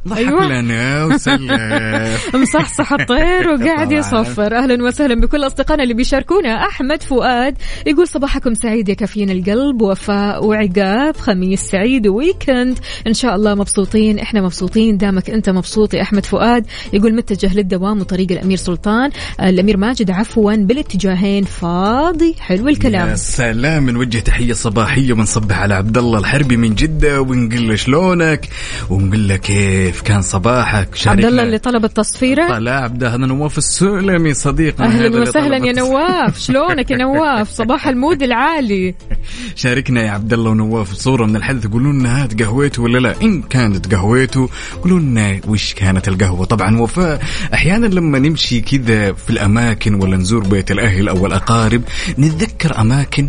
ضحك أيوة. لنا وسلف مصحصح الطير وقاعد. يصفر. أهلا وسهلا بكل أصدقائنا اللي بيشاركونا. أحمد فؤاد يقول صباحكم سعيد يا كافيين القلب. وفاء وعقاب خميس سعيد وويكند إن شاء الله مبسوطين. إحنا مبسوطين. دامك أنت مبسوط يا أحمد فؤاد. يقول متجه للدوام وطريق الأمير سلطان. الأمير ماجد عفوا بالاتجاهين. فاضي. حلو الكلام. يا سلام. نوجه تحية صباحية ونصبح على عبد الله الحربي من جدة. ونقول له شلونك؟ ونقول له كيف؟ كان صباحك؟ عبد. الله اللي طلب التصفيرة؟ طلع عبده هذا نواف السلمي صديقنا أهلا وسهلا يا نواف. شلونك يا نواف؟ صباح المود العالي. شاركنا يا عبد الله ونواف صورة من الحدث. قولوا لنا هات قهوته ولا لا؟ إن كانت قهوته قولوا لنا وش كانت القهوة؟ طبعا وفاء أحيانا لما نمشي كذا في الأماكن ولا نزور بيت الأهل أو الأقارب نتذكر أماكن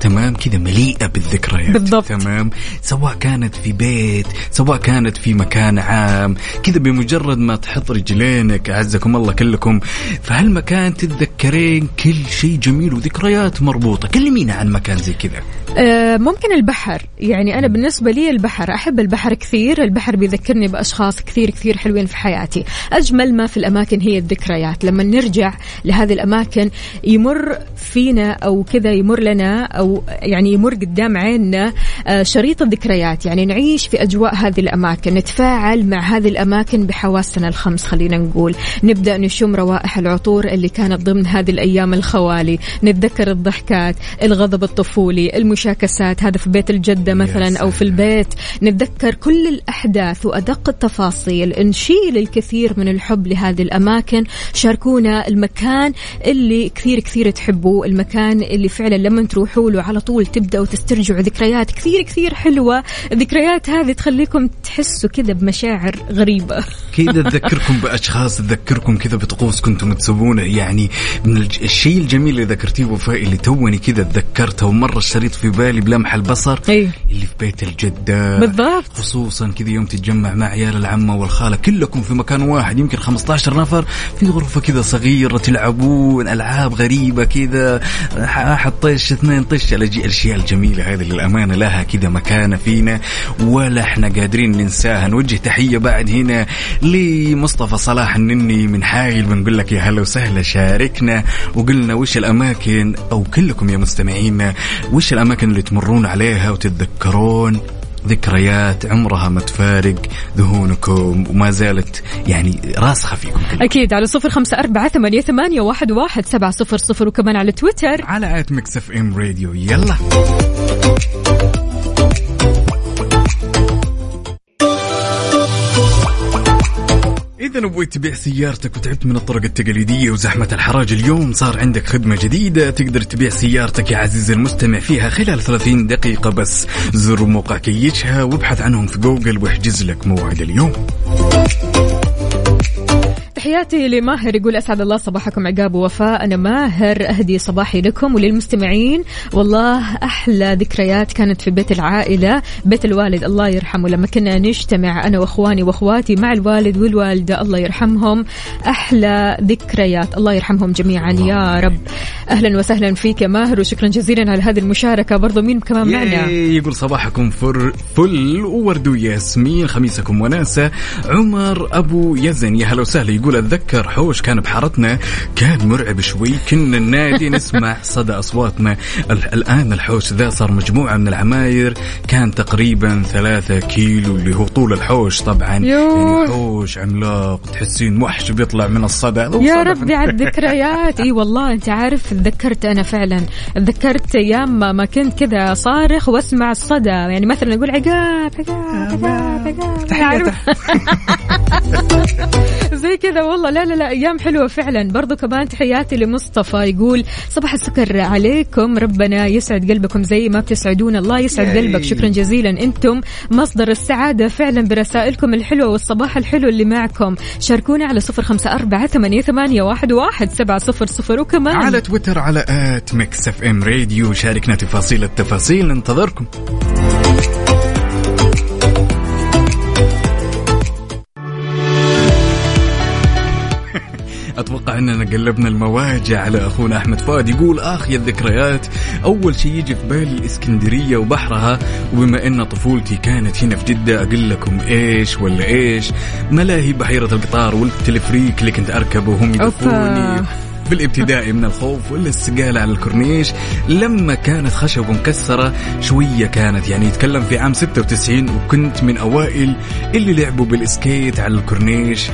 تمام كذا مليئة بالذكريات. بالضبط. تمام. سواء كانت في بيت سواء كانت في مكان عام كذا بمجرد ما تحط رجلينك أعزكم الله كلكم في هالمكان تتذكرين كل شيء جميل وذكريات مربوطة. كلمينا عن مكان زي كذا. آه، ممكن البحر. يعني أنا بالنسبة لي البحر أحب البحر كثير. البحر بيذكرني بأشخاص كثير كثير حلوين في حياتي. أجمل ما في الأماكن هي الذكريات. لما نرجع لهذه الأماكن يمر فينا أو كذا يمر لنا أو يعني يمر قدام عيننا شريط الذكريات. يعني نعيش في أجواء هذه الأماكن نتفاعل مع هذه الأماكن بحواسنا الخمس خلينا نقول. نبدأ نشم روائح العطور اللي كانت ضمن هذه الأيام الخوالي. نتذكر الضحكات الغضب الطفولي المشاكسات هذا في بيت الجدة مثلا أو في البيت. نتذكر كل الأحداث وأدق التفاصيل. نشيل الكثير من الحب لهذه الأماكن. شاركونا المكان اللي كثير كثير تحبوه المكان اللي فعلا لما تروحوا له على طول تبدأوا تسترجعوا ذكريات كثير كثير حلوة الذكريات هذه تخليكم تحسوا كذا بمشاعر غريبة كذا تذكركم بأشخاص تذكركم كذا بطقوس كنتم تسوونه يعني من الشيء الجميل اللي ذكرتيه وفاء اللي توني كذا تذكرته ومرة الشريط في بالي بلمح البصر أي. اللي في بيت الجدة بالضبط. خصوصا كذا يوم تتجمع مع عيال العمة والخالة كلكم في مكان واحد يمكن 15 نفر في غرفة كذا صغيرة تلعبون ألعاب غريبة كذا واحد طش اثنين طش الأشياء الجميلة هذه للأمانة لها كذا مكانه فينا ولا إحنا قادرين ننساها. نوجه تحية بعد هنا لمصطفى صلاح النني من حايل بنقول لك يا هلا وسهلا شاركنا. وقلنا وش الأماكن أو كلكم يا مستمعينا وش الأماكن اللي تمرون عليها وتتذكرون؟ ذكريات عمرها ما تفارق ذهونكم وما زالت يعني راسخة فيكم كلكم. أكيد على صفر خمسة أربعة ثمانية, ثمانية واحد, واحد سبعة صفر صفر وكمان على تويتر. على at Mix FM Radio. يلا. إذا ناوي تبيع سيارتك وتعبت من الطرق التقليدية وزحمة الحراج اليوم صار عندك خدمة جديدة تقدر تبيع سيارتك يا عزيزي المستمع فيها خلال 30 دقيقة بس. زر موقع كيشها وابحث عنهم في جوجل واحجز لك موعد اليوم. تحياتي لماهر يقول أسعد الله صباحكم عقاب ووفاء. أنا ماهر أهدي صباحي لكم وللمستمعين. والله أحلى ذكريات كانت في بيت العائلة. بيت الوالد الله يرحمه. لما كنا نجتمع أنا وإخواني وإخواتي مع الوالد والوالدة الله يرحمهم. أحلى ذكريات. الله يرحمهم جميعا. يا رب. أهلا وسهلا فيك يا ماهر وشكرا جزيلا على هذه المشاركة. برضو مين كمان معنا؟ يقول صباحكم فر فل وورد وياسمين خميسكم وناسة. عمر أبو يزن يا هلا وسهلا. يقول أتذكر حوش كان بحارتنا كان مرعب شوي كنا النادي نسمع صدى أصواتنا. ال- الآن الحوش ذا صار مجموعة من العماير كان تقريبا ثلاثة كيلو اللي هو طول الحوش طبعا. يعني حوش عملاق تحسين وحش بيطلع من الصدى. يا ربي على الذكريات. إي والله أنت عارف تذكرت أنا فعلا. تذكرت أيام ما- كنت كذا صارخ وأسمع الصدى. يعني مثلا أقول عقاب عقاب عقاب عقاب؟ زي كذا والله. لا لا لا أيام حلوة فعلا. برضو كمان تحياتي لمصطفى يقول صباح السكر عليكم. ربنا يسعد قلبكم زي ما بتسعدون. الله يسعد ياي. قلبك. شكرا جزيلا. أنتم مصدر السعادة فعلا برسائلكم الحلوة والصباح الحلو اللي معكم. شاركونا على صفر خمسة أربعة ثمانية, ثمانية واحد, واحد سبعة صفر صفر. وكمان على تويتر على at Mix FM Radio شاركنا تفاصيل التفاصيل. ننتظركم. أتوقع إننا قلبنا المواجع على أخونا أحمد فؤاد يقول آخ يا الذكريات أول شيء يجي في بالي الاسكندريه وبحرها وبما إن طفولتي كانت هنا في جدة أقول لكم إيش ولا إيش ملاهي بحيرة القطار والتلفريك اللي كنت أركبه وهم يدفوني. بالابتدائي من الخوف ولا السقالة على الكورنيش لما كانت خشب ومكسرة شوية كانت يعني يتكلم في عام 96 وكنت من أوائل اللي لعبوا بالإسكيت على الكورنيش.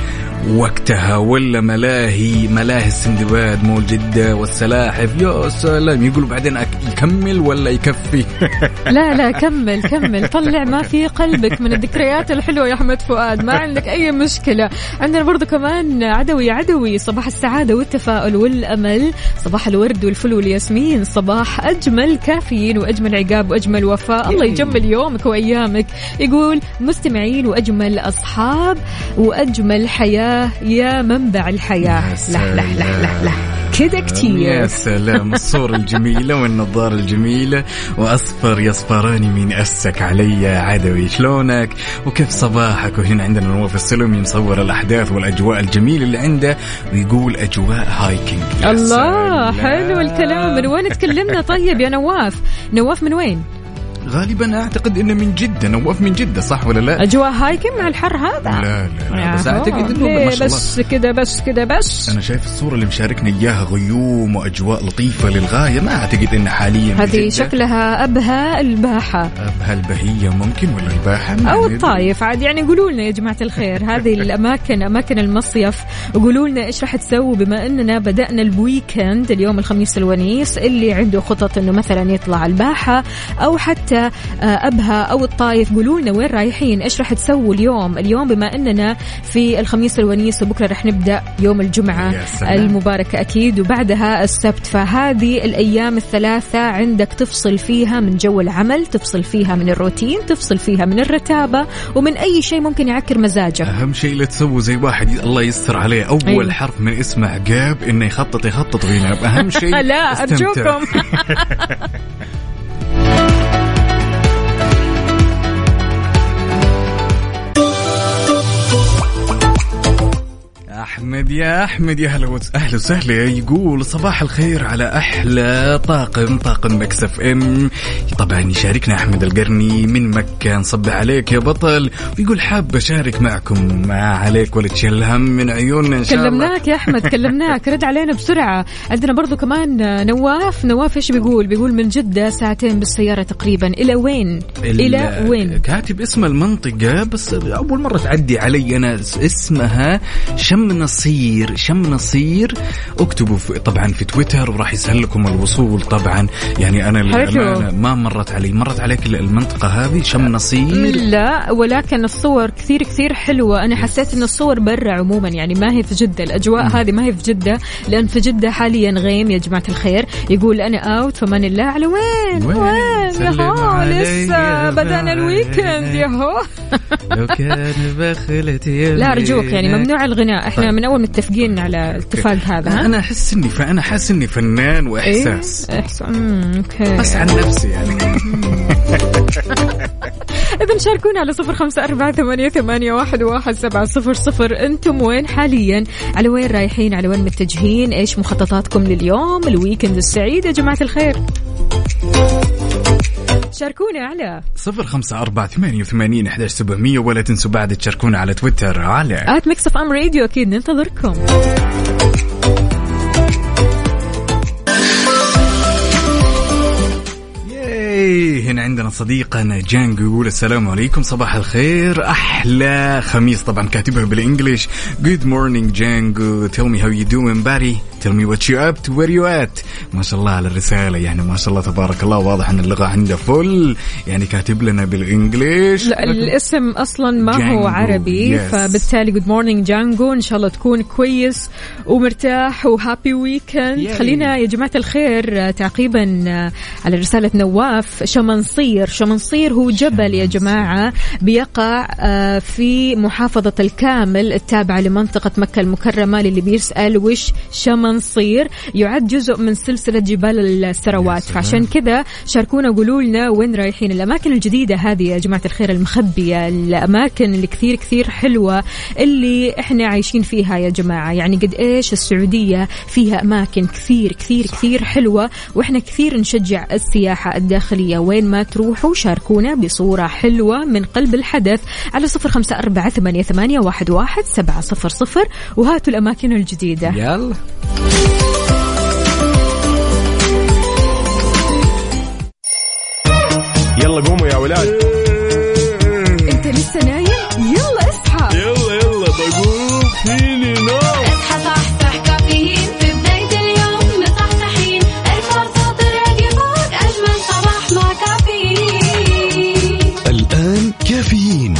وقتها ولا ملاهي ملاهي السندباد مول جدة والسلاحف. يا سلام يقولوا بعدين يكمل ولا يكفي؟ لا لا كمل كمل. طلع ما في قلبك من الذكريات الحلوة يا أحمد فؤاد ما عندك أي مشكلة. عندنا برضو كمان عدوي عدوي صباح السعادة والتفاؤل والأمل. صباح الورد والفل والياسمين. صباح أجمل كافيين وأجمل عقاب وأجمل وفاء. الله يجمل يومك وأيامك. يقول مستمعين وأجمل أصحاب وأجمل حياة. يا منبع الحياة. يا لح لح لح لح لح كده كتير يا سلام الصورة الجميلة والنظارة الجميلة وأصفر يصفراني من أسك علي عدوي شلونك؟ وكيف صباحك؟ وهنا عندنا نواف السلمي مصور الأحداث والأجواء الجميلة اللي عنده ويقول أجواء hiking. يا الله سلام. حلو الكلام. من وين تكلمنا طيب يا نواف؟ نواف من وين؟ غالبا أعتقد إنه من جدة نواف من جدة صح ولا لا؟ أجواء hiking مع الحر هذا. لا لا, لا بس إنه ليه ما شاء الله. بس كده بس كده بس. أنا شايف الصورة اللي مشاركنا إياها غيوم وأجواء لطيفة للغاية ما أعتقد إنه حاليا هذه. شكلها ابها الباحة. أبها البهية ممكن ولا الباحة؟ ما أو. الطايف عاد يعني قولوا لنا يا جماعة الخير هذه الأماكن أماكن المصيف وقولوا لنا إيش راح تسووا بما إننا بدأنا ال weekend اليوم الخميس الونيس اللي عنده خطط إنه مثلا يطلع الباحة أو حتى آه، أبها أو الطايف قولوا لنا وين رايحين؟ إيش راح تسووا اليوم؟ اليوم بما أننا في الخميس الونيس وبكرة راح نبدأ يوم سلام. المباركة أكيد وبعدها السبت. فهذه الأيام الثلاثة عندك تفصل فيها من جو العمل تفصل فيها من الروتين تفصل فيها من الرتابة ومن أي شيء ممكن يعكر مزاجك. أهم شيء لا تسووا زي واحد الله يستر عليه. أول أيوة. حرف من اسمه عقاب إنه يخطط يخطط وينام أهم شيء لا استمتع. أحمد يا أحمد يا هلا أهلا وسهلا. يقول صباح الخير على أحلى طاقم طاقم Mix FM. طبعا يشاركنا أحمد القرني من مكة. نصبح عليك يا بطل. ويقول حاب أشارك معكم ما عليك ولا تشيل هم من عيوننا إن شاء الله. كلمناك يا أحمد كلمناك. رد علينا بسرعة. عندنا برضو كمان نواف. نواف إيش بيقول؟ بيقول من جدة ساعتين بالسيارة تقريبا. إلى وين؟ إلى ال- وين؟ كاتب اسم المنطقة بس أول مرة تعدي علي أنا. اس- اسمها شم نصير شم نصير. اكتبوا في طبعا في تويتر وراح يسهل لكم الوصول طبعا. يعني. للأمانة ما مرت علي. مرت عليك المنطقة هذه شم نصير؟ لا ولكن الصور كثير كثير حلوة. أنا حسيت أن الصور برا عموما يعني ما هي في جدة. الأجواء هذه ما هي في جدة لأن في جدة حاليا غيم يا جماعة الخير. يقول أنا أوت فمان الله على وين؟ وين؟ وين؟ هو لسه بدأنا الويكند يا هو. لو كان بخلتي لا أرجوك يعني ممنوع الغناء. إحنا طيب. من أول متفقين على الاتفاق هذا ها؟ أنا أحس إني فأنا حاسس إني فنان وإحساس. إيه؟ إحساس. أمم، okay. بس عن نفسي يعني. إذا شاركونا على صفر خمسة أربعة ثمانية, ثمانية واحد, واحد سبعة صفر صفر. أنتم وين حاليا؟ على وين رايحين؟ على وين متجهين؟ إيش مخططاتكم لليوم ال weekend السعيد؟ يا جماعة الخير. شاركونا على صفر خمسة أربعة ثمانية وثمانين أحداش سبعمية ولا تنسوا بعد تشاركونا على تويتر على at Mix FM Radio أكيد ننتظركم. هنا عندنا صديقنا جانجو يقول السلام عليكم صباح الخير أحلى خميس. طبعا كاتبها بال English. Good morning جانجو Tell me how you doing buddy Tell me what you up to where you at. ما شاء الله على الرسالة. يعني ما شاء الله تبارك الله. واضح أن اللغة عنده فل يعني كاتب لنا بال English. لا الاسم أصلا ما هو جانجو، عربي. Yes. فبالتالي good morning جانجو إن شاء الله تكون كويس ومرتاح و happy weekend yay. خلينا يا جماعة الخير تعقيبا آه، على رسالة نواف شمنصير. شمنصير هو جبل يا جماعة بيقع آه، في محافظة الكامل التابعة لمنطقة مكة المكرمة للي بيسأل وش شمنصير يعد جزء من سلسلة جبال السروات فعشان كذا شاركونا قولوا لنا وين رايحين. الأماكن الجديدة هذه يا جماعة الخير المخبية الأماكن اللي كثير كثير حلوة اللي إحنا عايشين فيها يا جماعة. يعني قد إيش السعودية فيها أماكن كثير كثير كثير حلوة وإحنا كثير نشجع السياحة الداخلية. وين ما تروحوا شاركونا بصورة حلوة من قلب الحدث على صفر خمسة أربعة ثمانية, ثمانية واحد, واحد سبعة صفر صفر. وهاتوا الأماكن الجديدة. يلا. يلا قوموا يا ولاد.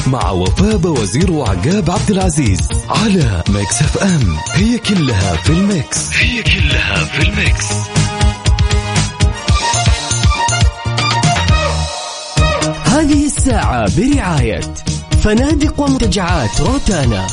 مع وفاء وزير وعقاب عبد العزيز على Mix FM. هي كلها في ال mix. هي كلها في ال mix. هذه الساعة برعاية فنادق ومنتجعات روتانا.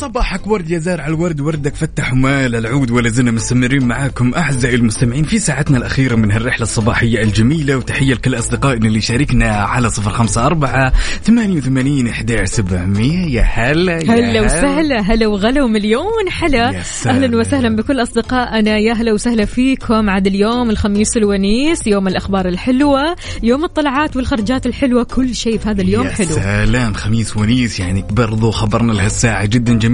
وصباحك ورد يا زارع الورد وردك فتح ومال العود ولا زلنا مستمرين معاكم أعزائي المستمعين في ساعتنا الأخيرة من هالرحلة الصباحية الجميلة. وتحية لكل أصدقائنا اللي شاركنا على صفر خمسة أربعة ثمانية وثمانين احداش سبعمية. يا هلا يا هلا وسهلا هلا وغلا ومليون حلا. يا. أهلا وسهلا بكل أصدقائنا. يا هلا وسهلا فيكم. عاد اليوم الخميس الونيس يوم الأخبار الحلوة يوم الطلعات والخرجات الحلوة كل شيء في هذا اليوم يا حلو. سلام خميس ونيس يعني برضو خبرنا لهالساعة جدا جميل.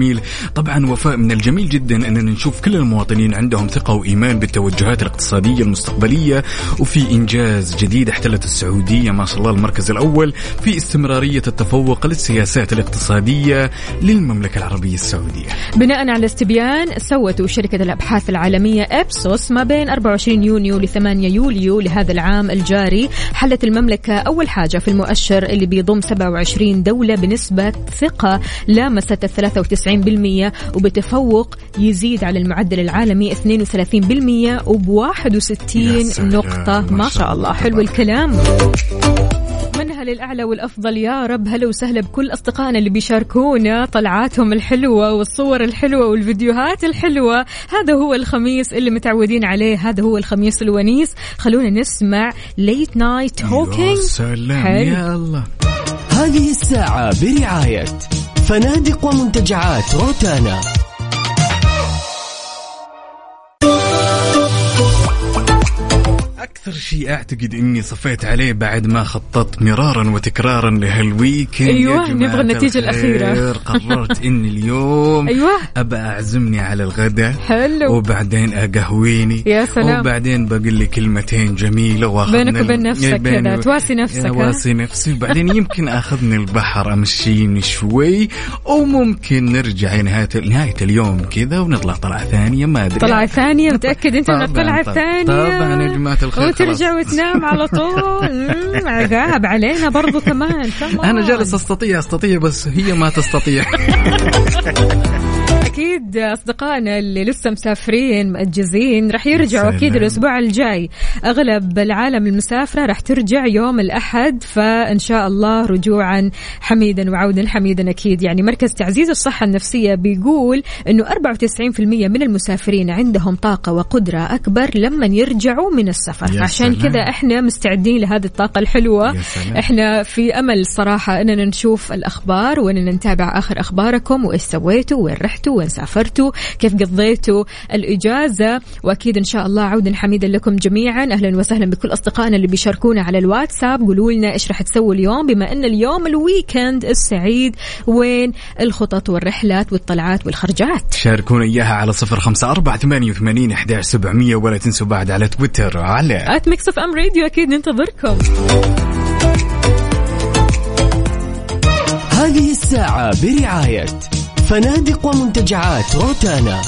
طبعا وفاء من الجميل جدا أننا نشوف كل المواطنين عندهم ثقة وإيمان بالتوجهات الاقتصادية المستقبلية وفي إنجاز جديد احتلت السعودية ما شاء الله المركز الأول في استمرارية التفوق للسياسات الاقتصادية للمملكة العربية السعودية. بناء على استبيان سوته شركة الأبحاث العالمية إبسوس ما بين 24 يونيو ل 8 يوليو لهذا العام الجاري. حلت المملكة أول حاجة في المؤشر اللي بيضم 27 دولة بنسبة ثقة لامست ال 93% وبتفوق يزيد على المعدل العالمي 32% وب 61 يا سلام، نقطة. ما شاء الله. حلو الكلام. منها للأعلى والأفضل. يا رب هلا وسهلا بكل أصدقائنا اللي بيشاركونا طلعاتهم الحلوة والصور الحلوة والفيديوهات الحلوة. هذا هو الخميس اللي متعودين عليه. هذا هو الخميس الونيس. خلونا نسمع late night يا talking سلام. يا الله. هذه الساعة برعاية فنادق ومنتجعات روتانا. أكثر شيء أعتقد إني صفيت عليه بعد ما خططت مرارا وتكرارا لهالويكند جماعة نبغى النتيجة. الأخيرة. قررت إني اليوم أيوة. أبى أعزمني على الغداء حلو. وبعدين أقهويني يا سلام. وبعدين بقول لي كلمتين جميلة واخذ بينك وبين نفسك كذا، تواسي نفسك،؟ تواسي نفسي وبعدين يمكن أخذني البحر أمشيني شوي وممكن نرجع نهاية نهاية اليوم كذا ونطلع طلعة ثانية ما أدري طلعة ثانية متأكد أنت من الطلعة طبعاً. الثانية طبعاً يا جماعة الخير، خلاص. وتنام على طول عقاب علينا برضو كمان كمان. أنا جالس أستطيع أستطيع بس هي ما تستطيع أكيد أصدقائنا اللي لسه مسافرين مأجزين راح يرجعوا. أكيد الأسبوع الجاي أغلب العالم المسافرة راح ترجع يوم الأحد فإن شاء الله رجوعا حميدا وعودا حميدا أكيد يعني مركز تعزيز الصحة النفسية بيقول إنه 94% من المسافرين عندهم طاقة وقدرة أكبر لما يرجعوا من السفر يا عشان. كذا إحنا مستعدين لهذه الطاقة الحلوة. إحنا في أمل صراحة إننا نشوف الأخبار وإننا نتابع آخر أخباركم وإيش سويتوا وين رحتوا وين سافرتوا كيف قضيتوا الإجازة؟ وأكيد إن شاء الله عودا حميدا لكم جميعا. أهلا وسهلا بكل أصدقائنا اللي بيشاركونا على الواتساب. قولوا لنا إيش راح تسووا اليوم بما إن اليوم الويكند السعيد. وين الخطط والرحلات والطلعات والخرجات؟ شاركونا إياها على صفر خمسة أربعة ثمانية وثمانين أحداش سبعمية ولا تنسوا بعد على تويتر على آت ميكس إف إم راديو. أكيد ننتظركم. هذه الساعة برعاية فنادق ومنتجعات روتانا.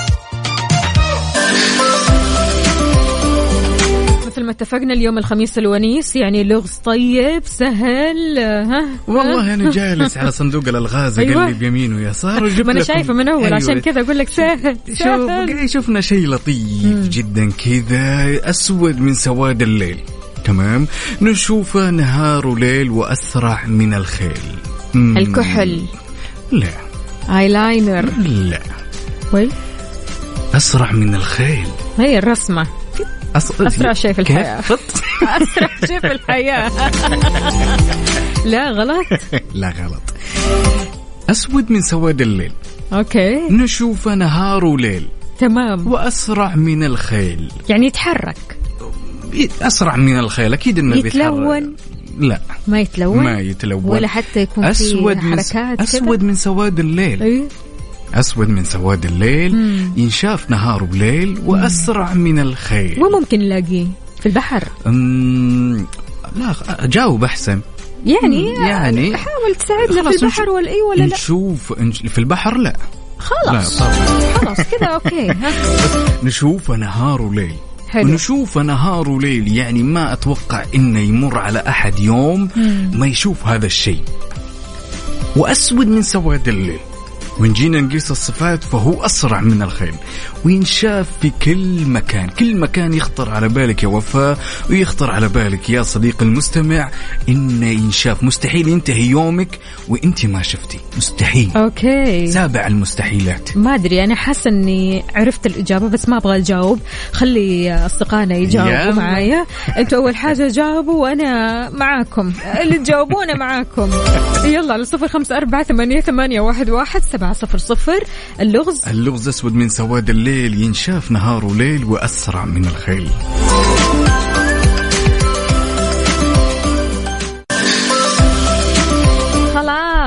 مثل ما اتفقنا اليوم الخميس الونيس يعني لغز طيب سهل ها؟ والله أنا جالس على صندوق الألغاز أيوة. أقلب يمين ويسار وجبت ما أنا شايفة من أول أيوة. عشان كذا أقول لك سهل شوف شفنا شيء لطيف جدا كذا أسود من سواد الليل. تمام؟ نشوفه نهار وليل وأسرع من الخيل. مم. الكحل. لا. ايلاينر لا. وي. أسرع من الخيل. هي الرسمة. أس... أسرع شيء في. خط؟ أسرع شيء في الحياة. لا غلط. لا غلط. أسود من سواد الليل. أوكي. نشوفه نهار وليل. تمام. وأسرع من الخيل. يعني يتحرك. أسرع من الخيل. أكيد إنه بيتحرك. يتلون. لا. ما يتلون؟ ما يتلون. ولا حتى يكون في أسود من حركات أسود من سواد الليل. أي. أسود من سواد الليل. مم. ينشاف نهار وليل وأسرع من الخيل. وين ممكن نلاقيه في البحر؟ لا جاوب أحسن. يعني؟ يعني. حاول تساعدنا في البحر نشوف- ولا اي ولا لا؟ نشوف نش- في البحر لا. خلاص. لا طبعا. خلاص كذا أوكي. ها. نشوفه نهار وليل. حلو. ونشوفه نهار وليل يعني ما أتوقع إنه يمر على أحد يوم مم. ما يشوف هذا الشيء. وأسود من سواد الليل. وإن جينا نقيس الصفات فهو أسرع من الخيل وينشاف في كل مكان كل مكان يخطر على بالك يا وفاء ويخطر على بالك يا صديق المستمع إنه ينشاف مستحيل ينتهي يومك وإنت ما شفتي. مستحيل. أوكي. سابع المستحيلات. ما أدري أنا حاسة إني عرفت الإجابة بس ما أبغى أجاوب. خلي أصدقائنا يجاوبوا. معايا. أنتوا أول حاجة جاوبوا وأنا معاكم. اللي تجاوبوا أنا معاكم. يلا على صفر خمسة أربعة ثمانية, ثمانية واحد, واحد صفر صفر اللغز. اللغز أسود من سواد الليل ينشاف نهار وليل وأسرع من الخيل.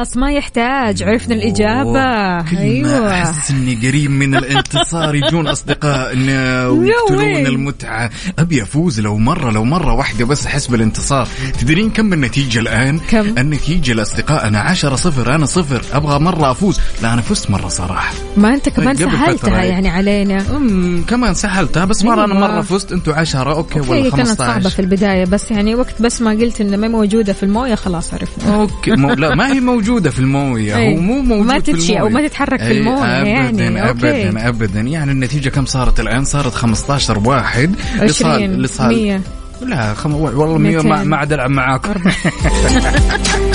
خلاص ما يحتاج. عرفنا ما أيوه. أحس إني قريب من الانتصار يجون اصدقائنا ويقتلون way. المتعة. أبي أفوز لو مرة لو مرة واحدة بس احس بالانتصار تدرين كم النتيجة الآن؟ كم؟ النتيجة لأصدقائنا 10 صفر أنا صفر. أبغى مرة أفوز. لا أنا فزت مرة صراحة. ما أنت كمان قبل سهلتها. يعني علينا. أمم كمان سهلتها بس مرة أنا أيوة. مرة فزت. أنتوا 10 أوكي هي ولا كانت صعبة 15 في البداية بس يعني وقت بس ما قلت انه ما موجودة في الموية خلاص عرفنا. أوكي مو لا ما هي موجودة في الموية أي. هو مو موجود ما تمشي أو الموية ما تتحرك في أي، الموية ابدا يعني. أوكي. ابدا ابدا يعني النتيجة كم صارت الآن صارت 15 واحد لصال- عشرين لصال- مية لا خم... والله 100 ما. ما عاد ألعب معاكم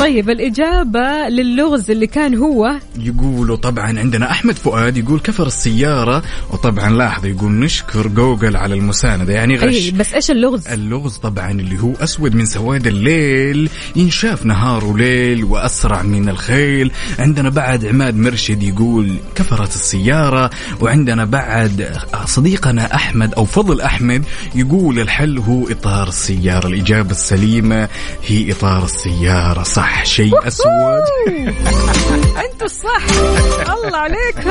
طيب الإجابة للغز اللي كان هو؟ يقولوا طبعا عندنا أحمد فؤاد يقول كفر السيارة وطبعا لاحظ يقول نشكر جوجل على المساندة يعني غش. أي بس إيش اللغز؟ اللغز طبعا اللي هو أسود من سواد الليل ينشاف نهار وليل وأسرع من الخيل. عندنا بعد عماد مرشد يقول كفرت السيارة وعندنا بعد صديقنا أحمد أو فضل أحمد يقول الحل هو إطار السيارة الإجابة السليمة هي إطار السيارة صح. شيء أسود. أنتوا الصح. الله عليكم.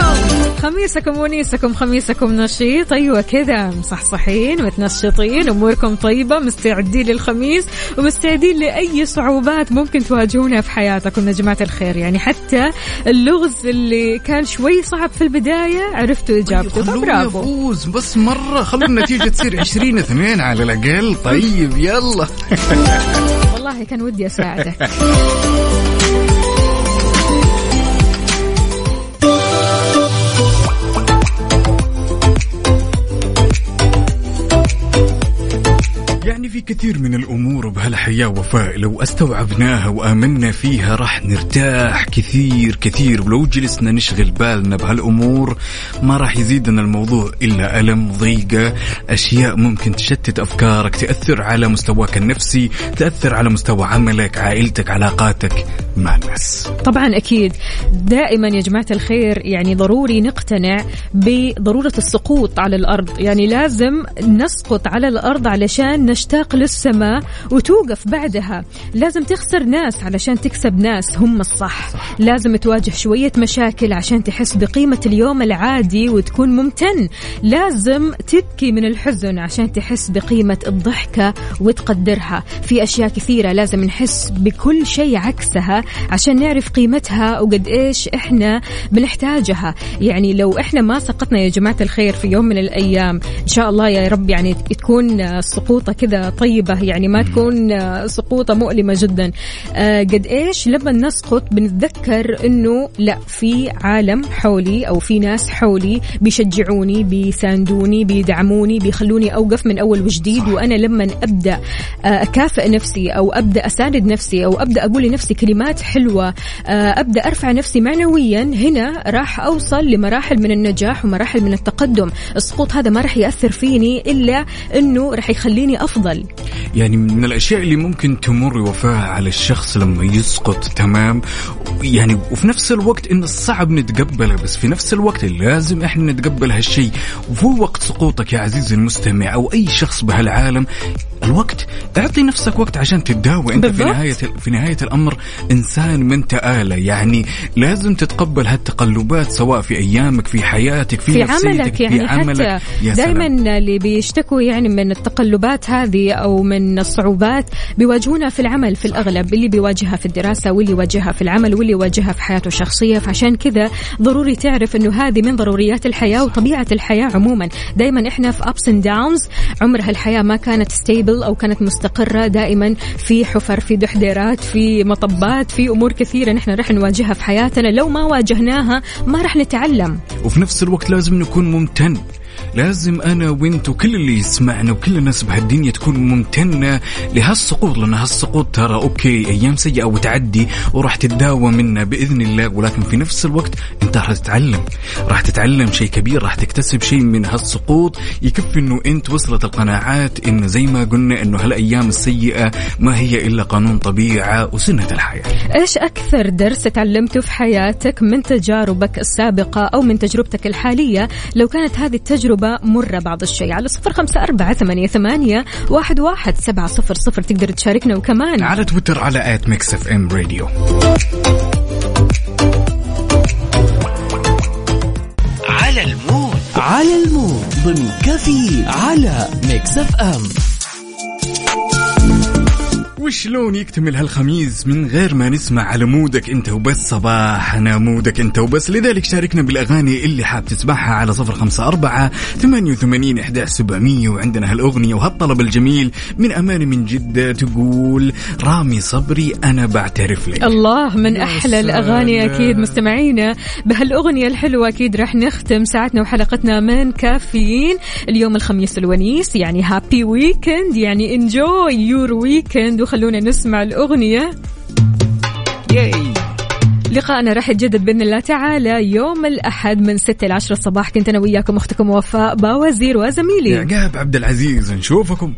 خميسكم ونيسكم خميسكم نشيط. أيوة كذا مصحصحين متنشطين أموركم طيبة مستعدين للخميس ومستعدين لأي صعوبات ممكن تواجهونها في حياتكم. يا جماعة الخير يعني حتى اللغز اللي كان شوي صعب في البداية عرفتوا إجابته. خلوني فبرافو افوز بس مرة خلوا النتيجه تصير 20 2 على الأقل. طيب يلا. والله كان ودي أساعدك. يعني في كثير من الأمور بهالحياة وفاء. لو أستوعبناها وآمنا فيها راح نرتاح كثير كثير. ولو جلسنا نشغل بالنا بهالأمور ما راح يزيدنا الموضوع إلا ألم ضيقة أشياء ممكن تشتت أفكارك تأثر على مستواك النفسي تأثر على مستوى عملك عائلتك علاقاتك مع الناس. طبعا أكيد. دائما يا جماعة الخير يعني ضروري نقتنع بضرورة السقوط على الأرض. يعني لازم نسقط على الأرض علشان نشتاق للسماء وتوقف بعدها. لازم تخسر ناس علشان تكسب ناس هم الصح. صح. لازم تواجه شوية مشاكل عشان تحس بقيمة اليوم العادي وتكون ممتن. لازم تبكي من الحزن عشان تحس بقيمة الضحكة وتقدرها. في أشياء كثيرة لازم نحس بكل شيء عكسها عشان نعرف قيمتها وقد إيش إحنا بنحتاجها. يعني لو إحنا ما سقطنا يا جماعة الخير في يوم من الأيام إن شاء الله يا رب يعني تكون سقوطه كذا طيبة يعني ما تكون آه، سقوطة مؤلمة جدا. آه، قد إيش لما نسقط بنتذكر أنه لا في عالم حولي أو في ناس حولي بيشجعوني بيساندوني بيدعموني بيخلوني أوقف من أول وجديد وأنا لما أبدأ آه، أكافئ نفسي أو أبدأ أساند نفسي أو أبدأ أقول لنفسي كلمات حلوة أبدأ أرفع نفسي معنويا هنا راح أوصل لمراحل من النجاح ومراحل من التقدم. السقوط هذا ما راح يأثر فيني إلا أنه راح يخليني أفضل يعني من الأشياء اللي ممكن تمر وفاها على الشخص لما يسقط تمام؟ يعني وفي نفس الوقت إن الصعب نتقبله بس في نفس الوقت لازم إحنا نتقبل هالشيء. وفي وقت سقوطك يا عزيزي المستمع أو أي شخص بهالعالم الوقت اعطي نفسك وقت عشان تتداوى أنت بالضبط. في نهايه في نهاية الأمر إنسان ما انت اله يعني لازم تتقبل هالتقلبات سواء في أيامك في حياتك في, في نفسيتك عملك في يعني عملك. حتى. دائما اللي بيشتكوا يعني من التقلبات هذه أو من الصعوبات بيواجهونها في العمل في الأغلب اللي بيواجهها في الدراسة واللي يواجهها في العمل واللي يواجهها في حياته الشخصية. فعشان كذا ضروري تعرف إنه هذه من ضروريات الحياة وطبيعة الحياة عموما. دائما إحنا في ups and downs عمرها الحياة ما كانت stable أو كانت مستقرة. دائما في حفر في دحديرات في مطبات في أمور كثيرة نحن رح نواجهها في حياتنا. لو ما واجهناها ما رح نتعلم. وفي نفس الوقت لازم نكون ممتن. لازم أنا وانت وكل اللي يسمعنا وكل الناس بهالدنيا تكون ممتنة لهالسقوط لأن هالسقوط ترى okay أيام سيئة وتعدي وراح تتداوى منها بإذن الله ولكن في نفس الوقت أنت راح تتعلم راح تتعلم شيء كبير راح تكتسب شيء من هالسقوط يكفي إنه أنت وصلت القناعات انه زي ما قلنا إنه هالأيام السيئة ما هي إلا قانون طبيعة وسنة الحياة. إيش أكثر درس تعلمته في حياتك من تجاربك السابقة أو من تجربتك الحالية؟ لو كانت هذه التجربة مرة بعض الشيء على صفر خمسة أربعة ثمانية, ثمانية واحد, واحد سبعة صفر صفر تقدر تشاركنا وكمان على تويتر على آت ميكس إف إم راديو. على المود. على المود. ضمن كفي على ميكس إف إم. وشلون يكتمل هالخميس من غير ما نسمع على مودك انت وبس؟ صباح أنا مودك انت وبس. لذلك شاركنا بالأغاني اللي حاب تسمعها على صفر خمسة أربعة ثمانية وثمانين إحدى سبعمية. وعندنا هالأغنية وهالطلب الجميل من أماني من جدة تقول رامي صبري أنا بعترف لك. الله من أحلى الأغاني. أكيد مستمعينا. بهالأغنية الحلوة أكيد راح نختم ساعتنا وحلقتنا من كافيين. اليوم الخميس الونيس يعني happy weekend يعني enjoy your weekend وخلونا نسمع الأغنية. yay. لقاءنا راح يتجدد بإذن الله تعالى يوم الأحد من 6 ل 10 الصباح. كنت أنا وياكم أختكم وفاء باوزير وزميلي. يعقاب عبد العزيز نشوفكم.